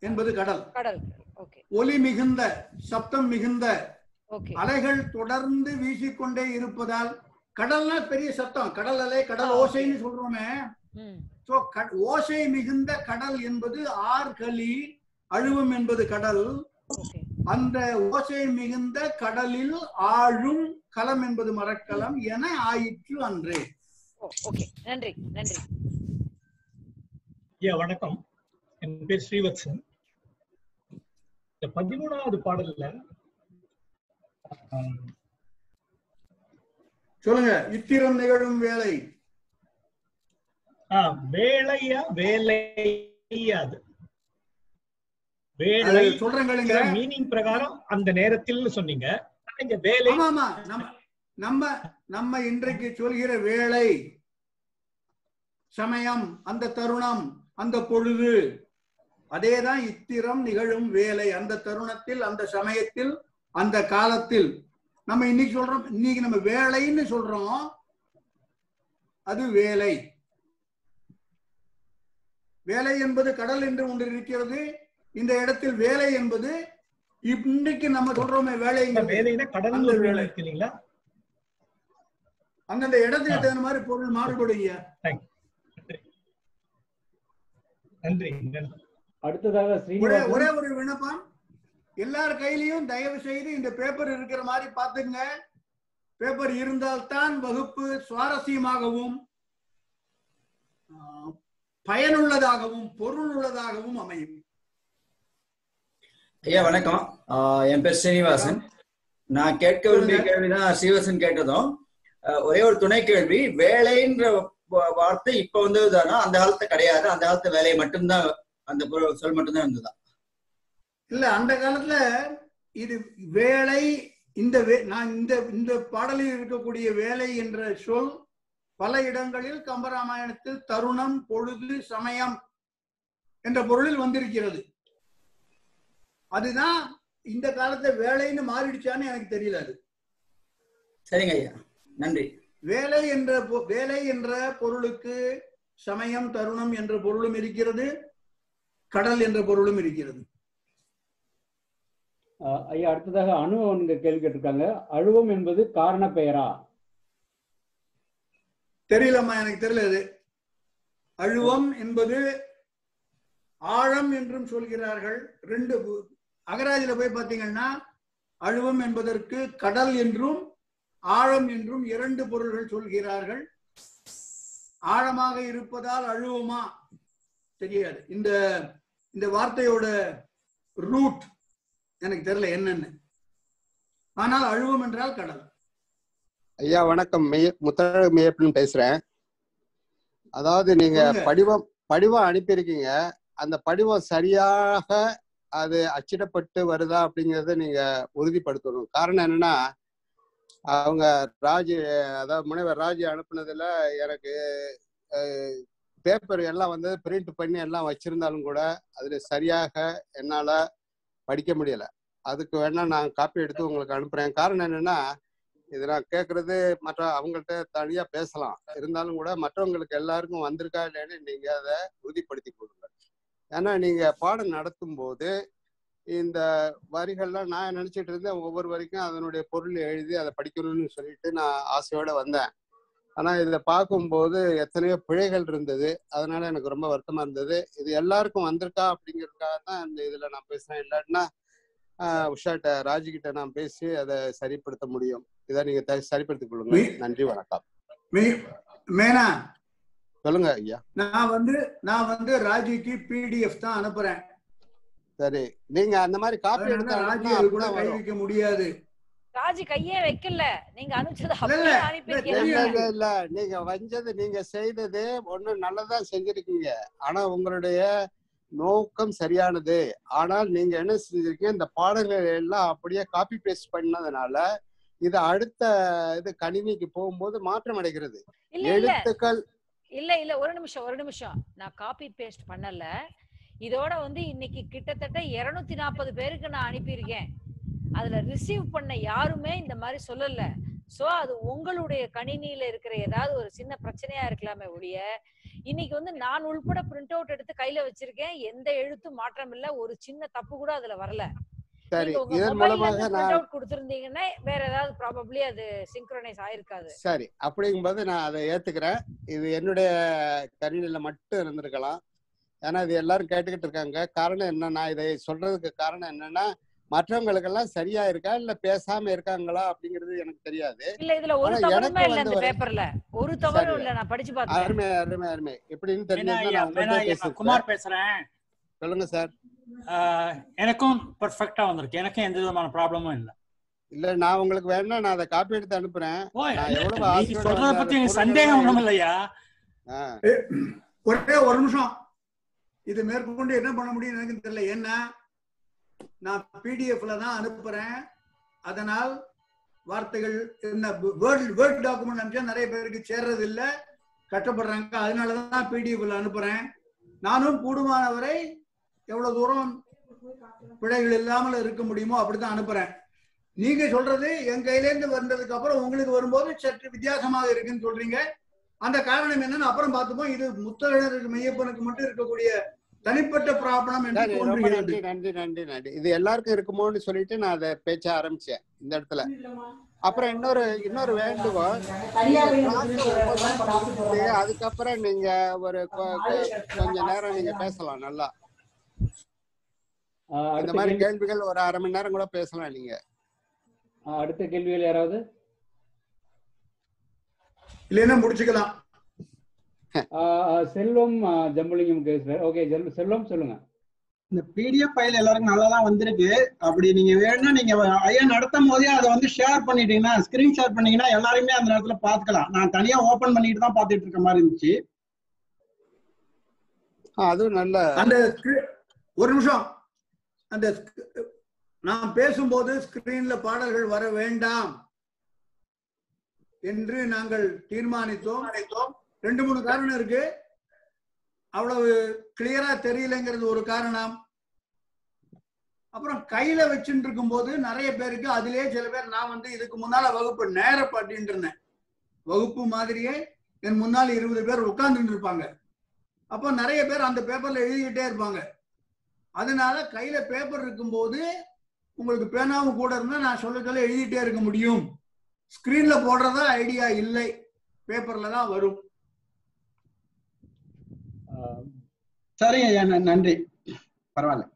என்பது கடல். கடல். ஒலி மிகுந்த சப்தம் மிகுந்த அலைகள் தொடர்ந்து வீசிக்கொண்டே இருப்பதால் கடல்னா பெரிய சத்தம் கடல் அலை கடல் ஓசைன்னு சொல்றோமே. சோ ஓசை மிகுந்த கடல் என்பது ஆர்களி அழுவம் என்பது கடல். அந்த ஓசை மிகுந்த கடலில் ஆழும் களம் என்பது மரக்கலம் என ஆயிற்று அன்றே. ஓகே நன்றி நன்றி. ஐயா வணக்கம். என் பேர் ஸ்ரீவத்சன். இந்த பதிமூணாவது பாடல்ல சொல்லுங்க இத்திரம் நிகழும் வேலை. வேலையா வேலையா அது. அது வேலை சொல்றேன் கேளுங்க. மீனிங் பிரகாரம் அந்த நேரத்தில் சொன்னீங்க. வேலை ஆமா நம்ம நம்ம நம்ம இன்றைக்கு சொல்கிற வேலை. சமயம் அந்த தருணம் அந்த பொழுது. அதேதான் இத்திரம் நிகழும் வேலை. அந்த தருணத்தில் அந்த சமயத்தில் அந்த காலத்தில். நம்ம இன்னைக்கு சொல்றோம் இன்னைக்கு நம்ம வேலைன்னு சொல்றோம். அது வேலை. வேலை என்பது கடல் என்று ஒன்று இருக்கிறது. இந்த இடத்தில் வேலை என்பது இன்னைக்கு நம்ம சொல்றோமே வேலைன்னா கடல் வேலை. வேலை. இருக்கு இல்லைங்களா? அந்தந்த இடத்துக்கு தகுந்த மாதிரி பொருள் மாறுபடுங்க நன்றி நன்றி. அடுத்ததாக ஒரே ஸ்ரீனிவாசன். ஒரே ஒரு விண்ணப்பம். எல்லார் கையிலையும் தயவு செய்து இந்த பேப்பர் இருக்கிற மாதிரி பாத்துங்க பேப்பர் இருந்தால்தான் வகுப்பு சுவாரஸ்யமாகவும் பயனுள்ளதாகவும் பொருள் உள்ளதாகவும் அமையும். ஐயா வணக்கம். ஆஹ் என் பேர் ஸ்ரீனிவாசன். நான் கேட்க வேண்டிய சொல்லுங்க. கேள்விதான் ஸ்ரீவாசன் கேட்டதும். ஒரே ஒரு துணை கேள்வி. வேலைன்ற வா- வார்த்தை இப்ப வந்ததுதானா அந்த காலத்துல கிடையாது. அந்த காலத்து வேலை மட்டும்தான் அந்த சொல் மட்டும்தான் இருந்ததா? இல்ல அந்த காலத்துல இது வேலை இந்த நான் இந்த இந்த பாடலில் இருக்கக்கூடிய வேலை என்ற சொல் பல இடங்களில் கம்பராமாயணத்தில் தருணம் பொழுது சமயம் என்ற பொருளில் வந்திருக்கிறது. அதுதான் இந்த காலத்துல வேலைன்னு மாறிடுச்சான்னு எனக்கு தெரியல அது. சரிங்க ஐயா. நன்றி. வேலை என்ற வேலை என்ற பொருளுக்கு சமயம் தருணம் என்ற பொருளும் இருக்கிறது. கடல் என்ற பொருளும் இருக்கிறது. ஐயா அடுத்ததாக அவங்க கேள்வி கேட்டிருக்காங்க. அழுவம் என்பது காரண பெயரா? தெரியலம்மா எனக்கு தெரியல இது அழுவம் என்பது ஆழம் என்றும் சொல்கிறார்கள். ரெண்டு அகராதியில போய் பார்த்தீங்கன்னா அழுவம் என்பதற்கு கடல் என்றும் ஆழம் என்றும் இரண்டு பொருள்கள் சொல்கிறார்கள். ஆழமாக இருப்பதால் அழுவமா? தெரியாது. இந்த இந்த வார்த்தையோட ரூட் எனக்கு தெரியல என்னன்னு. ஆனால் அழுவம் என்றால் கடல். ஐயா வணக்கம். மெய் முத்தழகு மெய்யப்பன் பேசுறேன். அதாவது நீங்க. படிவம் படிவம் அனுப்பியிருக்கீங்க. அந்த படிவம் சரியாக அது அச்சிடப்பட்டு வருதா அப்படிங்கறத நீங்க உறுதிப்படுத்தணும். காரணம் என்னன்னா அவங்க ராஜ் அதாவது முனைவர் ராஜ் அனுப்புனதுல எனக்கு பேப்பர் எல்லாம் வந்து பிரிண்ட் பண்ணி எல்லாம் வச்சிருந்தாலும் கூட அதுல சரியாக என்னால படிக்க முடியல. அதுக்கு வேணா நான் காப்பி எடுத்து உங்களுக்கு அனுப்புறேன். காரணம் என்னன்னா இது நான் கேட்கறது மற்ற அவங்கள்ட்ட தனியா பேசலாம். இருந்தாலும் கூட மற்றவங்களுக்கு எல்லாருக்கும் வந்திருக்கா இல்லைன்னு நீங்க அதை உறுதிப்படுத்தி கொடுங்க ஏன்னா நீங்க பாடம் நடத்தும் போது இந்த வரிகள்லாம் நான் நினைச்சிட்டு இருந்தேன். ஒவ்வொரு வரைக்கும் அதனுடைய பொருள் எழுதி அதை படிக்கணும்னு சொல்லிட்டு நான் ஆசையோட வந்தேன். ஆனா இதை பார்க்கும்போது எத்தனையோ பிழைகள் இருந்தது. அதனால எனக்கு ரொம்ப வருத்தமா இருந்தது. இது எல்லாருக்கும் வந்திருக்கா அப்படிங்கறதுக்காக தான் இந்த இதுல நான் பேசுறேன். இல்லாட்டினா உஷாட்ட ராஜுகிட்ட நான் பேசி அதை சரிப்படுத்த முடியும். இதை நீங்க சரிப்படுத்திக் கொள்ளுங்க. நன்றி வணக்கம். மேனா? சொல்லுங்க ஐயா. நான் வந்து நான் வந்து ராஜிக்கு பிடிஎஃப் தான் அனுப்புறேன். சரி. நீங்க அந்த மாதிரி காப்பி எடுத்து ராஜி கூட அப்படிதான் கை வரும். வைக்க முடியாது. ராஜி கையே வைக்கல. நீங்க அனுப்பிச்சது இல்ல, நீங்க வஞ்சது நீங்க செய்தது ஒண்ணு நல்லதா செஞ்சிருக்கீங்க. ஆனா உங்களுடைய நோக்கம் சரியானது. ஆனால் நீங்க என்ன செஞ்சிருக்கீங்க? இந்த பாடல்கள் எல்லாம் அப்படியே காப்பி பேஸ்ட் பண்ணதுனால இது அடுத்த இது கணினிக்கு போகும்போது மாற்றம் அடைகிறது. எழுத்துக்கள் இல்ல இல்ல. ஒரு நிமிஷம் ஒரு நிமிஷம். நான் காப்பி பேஸ்ட் பண்ணல. இதோட வந்து இன்னைக்கு கிட்டத்தட்ட 240 நாற்பது பேருக்கு நான் அனுப்பியிருக்கேன். அதுல ரிசீவ் பண்ண யாருமே இந்த மாதிரி சொல்லல. சோ அது உங்களுடைய கணினியில இருக்கிற ஏதாவது ஒரு சின்ன பிரச்சனையா இருக்கலாமே ஒழிய இன்னைக்கு வந்து நான் உள்பட பிரிண்ட் அவுட் எடுத்து கையில வச்சிருக்கேன். எந்த எழுத்தும் மாற்றம் இல்ல. ஒரு சின்ன தப்பு கூட அதுல வரல. சரி இதன் மூலமாக நான் கொடுத்திருந்தீங்கன்னா வேற ஏதாவது ப்ராபப்ளி அது சிங்க்ரோனைஸ் ஆயிருக்காது. சரி அப்படிங்கும்போது நான் அதை ஏத்துக்கிறேன். இது என்னுடைய கணினியில மட்டும் இருந்திருக்கலாம். ஏன்னா இது எல்லாரும் கேட்டுக்கிட்டு இருக்காங்க. காரணம் என்ன நான் இதை சொல்றதுக்கு காரணம் என்னன்னா மற்றவங்களுக்கெல்லாம் சரியா இருக்கா? இல்ல பேசாம இருக்காங்களா? அப்படிங்கிறது எனக்கு தெரியாது. இல்ல இதுல ஒரு தவறுமே எனக்கு இல்ல இந்த பேப்பர்ல ஒரு தவறும். இல்ல நான் படிச்சு பார்த்தேன் அருமை அருமை அருமை. எப்படின்னு பேசிருக்கேன் குமார் பேசுறேன். சொல்லுங்க சார். ஆஹ் எனக்கும் பர்ஃபெக்டா வந்திருக்கு. எனக்கும் எந்த விதமான ப்ராப்ளமும் இல்லை. இல்ல நான் உங்களுக்கு வேணா நான் அதை காப்பி எடுத்து அனுப்புறேன். ஓ நான் எவ்வளவு நீ ஆசையோட சொல்றத பத்தி எனக்கு சந்தேகம் ஒண்ணும் இல்லையா? ஒரே ஒரு நிமிஷம். இது மேற்கொண்டு என்ன பண்ண முடியும் எனக்கு தெரியல. ஏன்னா நான் பிடிஎஃப்ல தான் அனுப்புறேன். அதனால் வார்த்தைகள் என்ன வேர்ட் வேர்ட் டாக்குமெண்ட் அனுப்பிச்சா நிறைய பேருக்கு சேர்றது இல்ல. கஷ்டப்படுறாங்க. அதனால தான் பிடிஎஃப்ல அனுப்புறேன். நானும் கூடுமானவரை எவ்வளவு தூரம் பிழைகள் இல்லாமல் இருக்க முடியுமோ அப்படித்தான் அனுப்புறேன். நீங்க சொல்றது என் கையிலேருந்து வந்ததுக்கு அப்புறம் உங்களுக்கு வரும்போது சற்று வித்தியாசமாக இருக்குன்னு சொல்றீங்க. அந்த காரணம் என்னன்னு அப்புறம் பார்த்துப்போம். இது முத்தழகருக்கு மையப்பனுக்கு மட்டும் இருக்கக்கூடிய தனிப்பட்ட ப்ராப்ளம் நன்றி நன்றி நன்றி நன்றி. இது எல்லாருக்கும் இருக்குமோன்னு சொல்லிட்டு நான் அதை பேச்ச ஆரம்பிச்சேன் இந்த இடத்துல. அப்புறம் இன்னொரு இன்னொரு வேண்டுகோள். அதுக்கப்புறம் நீங்க ஒரு கொஞ்ச நேரம் நீங்க பேசலாம் நல்லா. இந்த மாதிரி கேள்வி கேள்விகள் ஒரு அரை மணி நேரம் கூட பேசலாம் நீங்க. அடுத்த கேள்விகள் யாராவது? இல்லைன்னா முடிச்சுக்கலாம். செல்வம் ஜம்புலிங்கம் பேசுறாரு ஓகே செல்வம் சொல்லுங்க. இந்த பிடிஎஃப் ஃபைல் எல்லாருக்கும் நல்லா தான் வந்திருக்கு. அப்படி நீங்க வேணும்னா நீங்க ஐயா நடத்தும் போதே அதை வந்து ஷேர் பண்ணிட்டீங்கன்னா ஸ்கிரீன் ஷேர் பண்ணீங்கன்னா எல்லாருமே அந்த நேரத்துல பாத்துக்கலாம் நான் தனியா ஓபன் பண்ணிட்டு தான் பாத்துட்டு இருக்க மாதிரி இருந்துச்சு. அதுவும் நல்ல அந்த ஒரு நிமிஷம். அந்த நான் பேசும்போது ஸ்கிரீன்ல பாடல்கள் வர வேண்டாம் என்று நாங்கள் தீர்மானித்தோம். ரெண்டு மூணு காரணம் இருக்கு. அவ்வளவு கிளியரா தெரியலங்கிறது ஒரு காரணம். அப்புறம் கையில வச்சுட்டு இருக்கும்போது நிறைய பேருக்கு அதுலயே சில பேர் நான் வந்து இதுக்கு முன்னால வகுப்பு நேர பாட்டின்னு இருந்தேன் வகுப்பு மாதிரியே என் முன்னால் இருபது பேர் உட்கார்ந்துட்டு இருப்பாங்க. அப்போ நிறைய பேர் அந்த பேப்பர்ல எழுதிக்கிட்டே இருப்பாங்க. அதனால கையில பேப்பர் இருக்கும்போது உங்களுக்கு பேனாவும் கூட இருந்தா நான் சொல்ல சொல்ல எழுதிட்டே இருக்க முடியும். ஸ்கிரீன்ல போடுறதா ஐடியா இல்லை. பேப்பர்ல தான் வரும். சரிங்க ஐயா ந- நன்றி. பரவாயில்ல.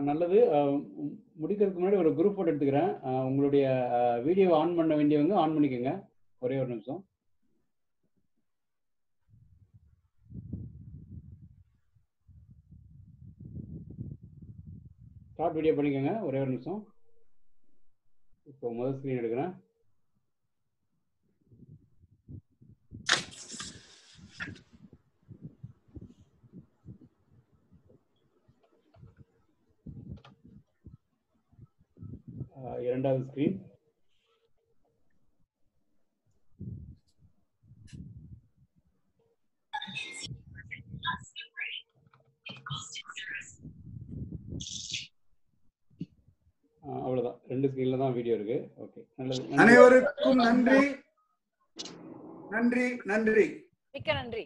நல்லது. முடிக்கிறதுக்கு முன்னாடி ஒரு குரூப் போட்டு எடுத்துக்கிறேன். உங்களுடைய வீடியோ ஆன் பண்ண வேண்டியவங்க ஆன் பண்ணிக்கோங்க. ஒரே ஒரு நிமிஷம். ஸ்டார்ட் வீடியோ பண்ணிக்கோங்க. ஒரே ஒரு நிமிஷம். இப்போ முதல் ஸ்க்ரீன் எடுக்கிறேன். இரண்டாவது ஸ்க்ரீன் அவ்வளவுதான். ரெண்டு ஸ்க்ரீன்ல தான் வீடியோ இருக்கு. ஓகே நல்லது. அனைவருக்கும் நன்றி. நன்றி நன்றி. மிக்க நன்றி.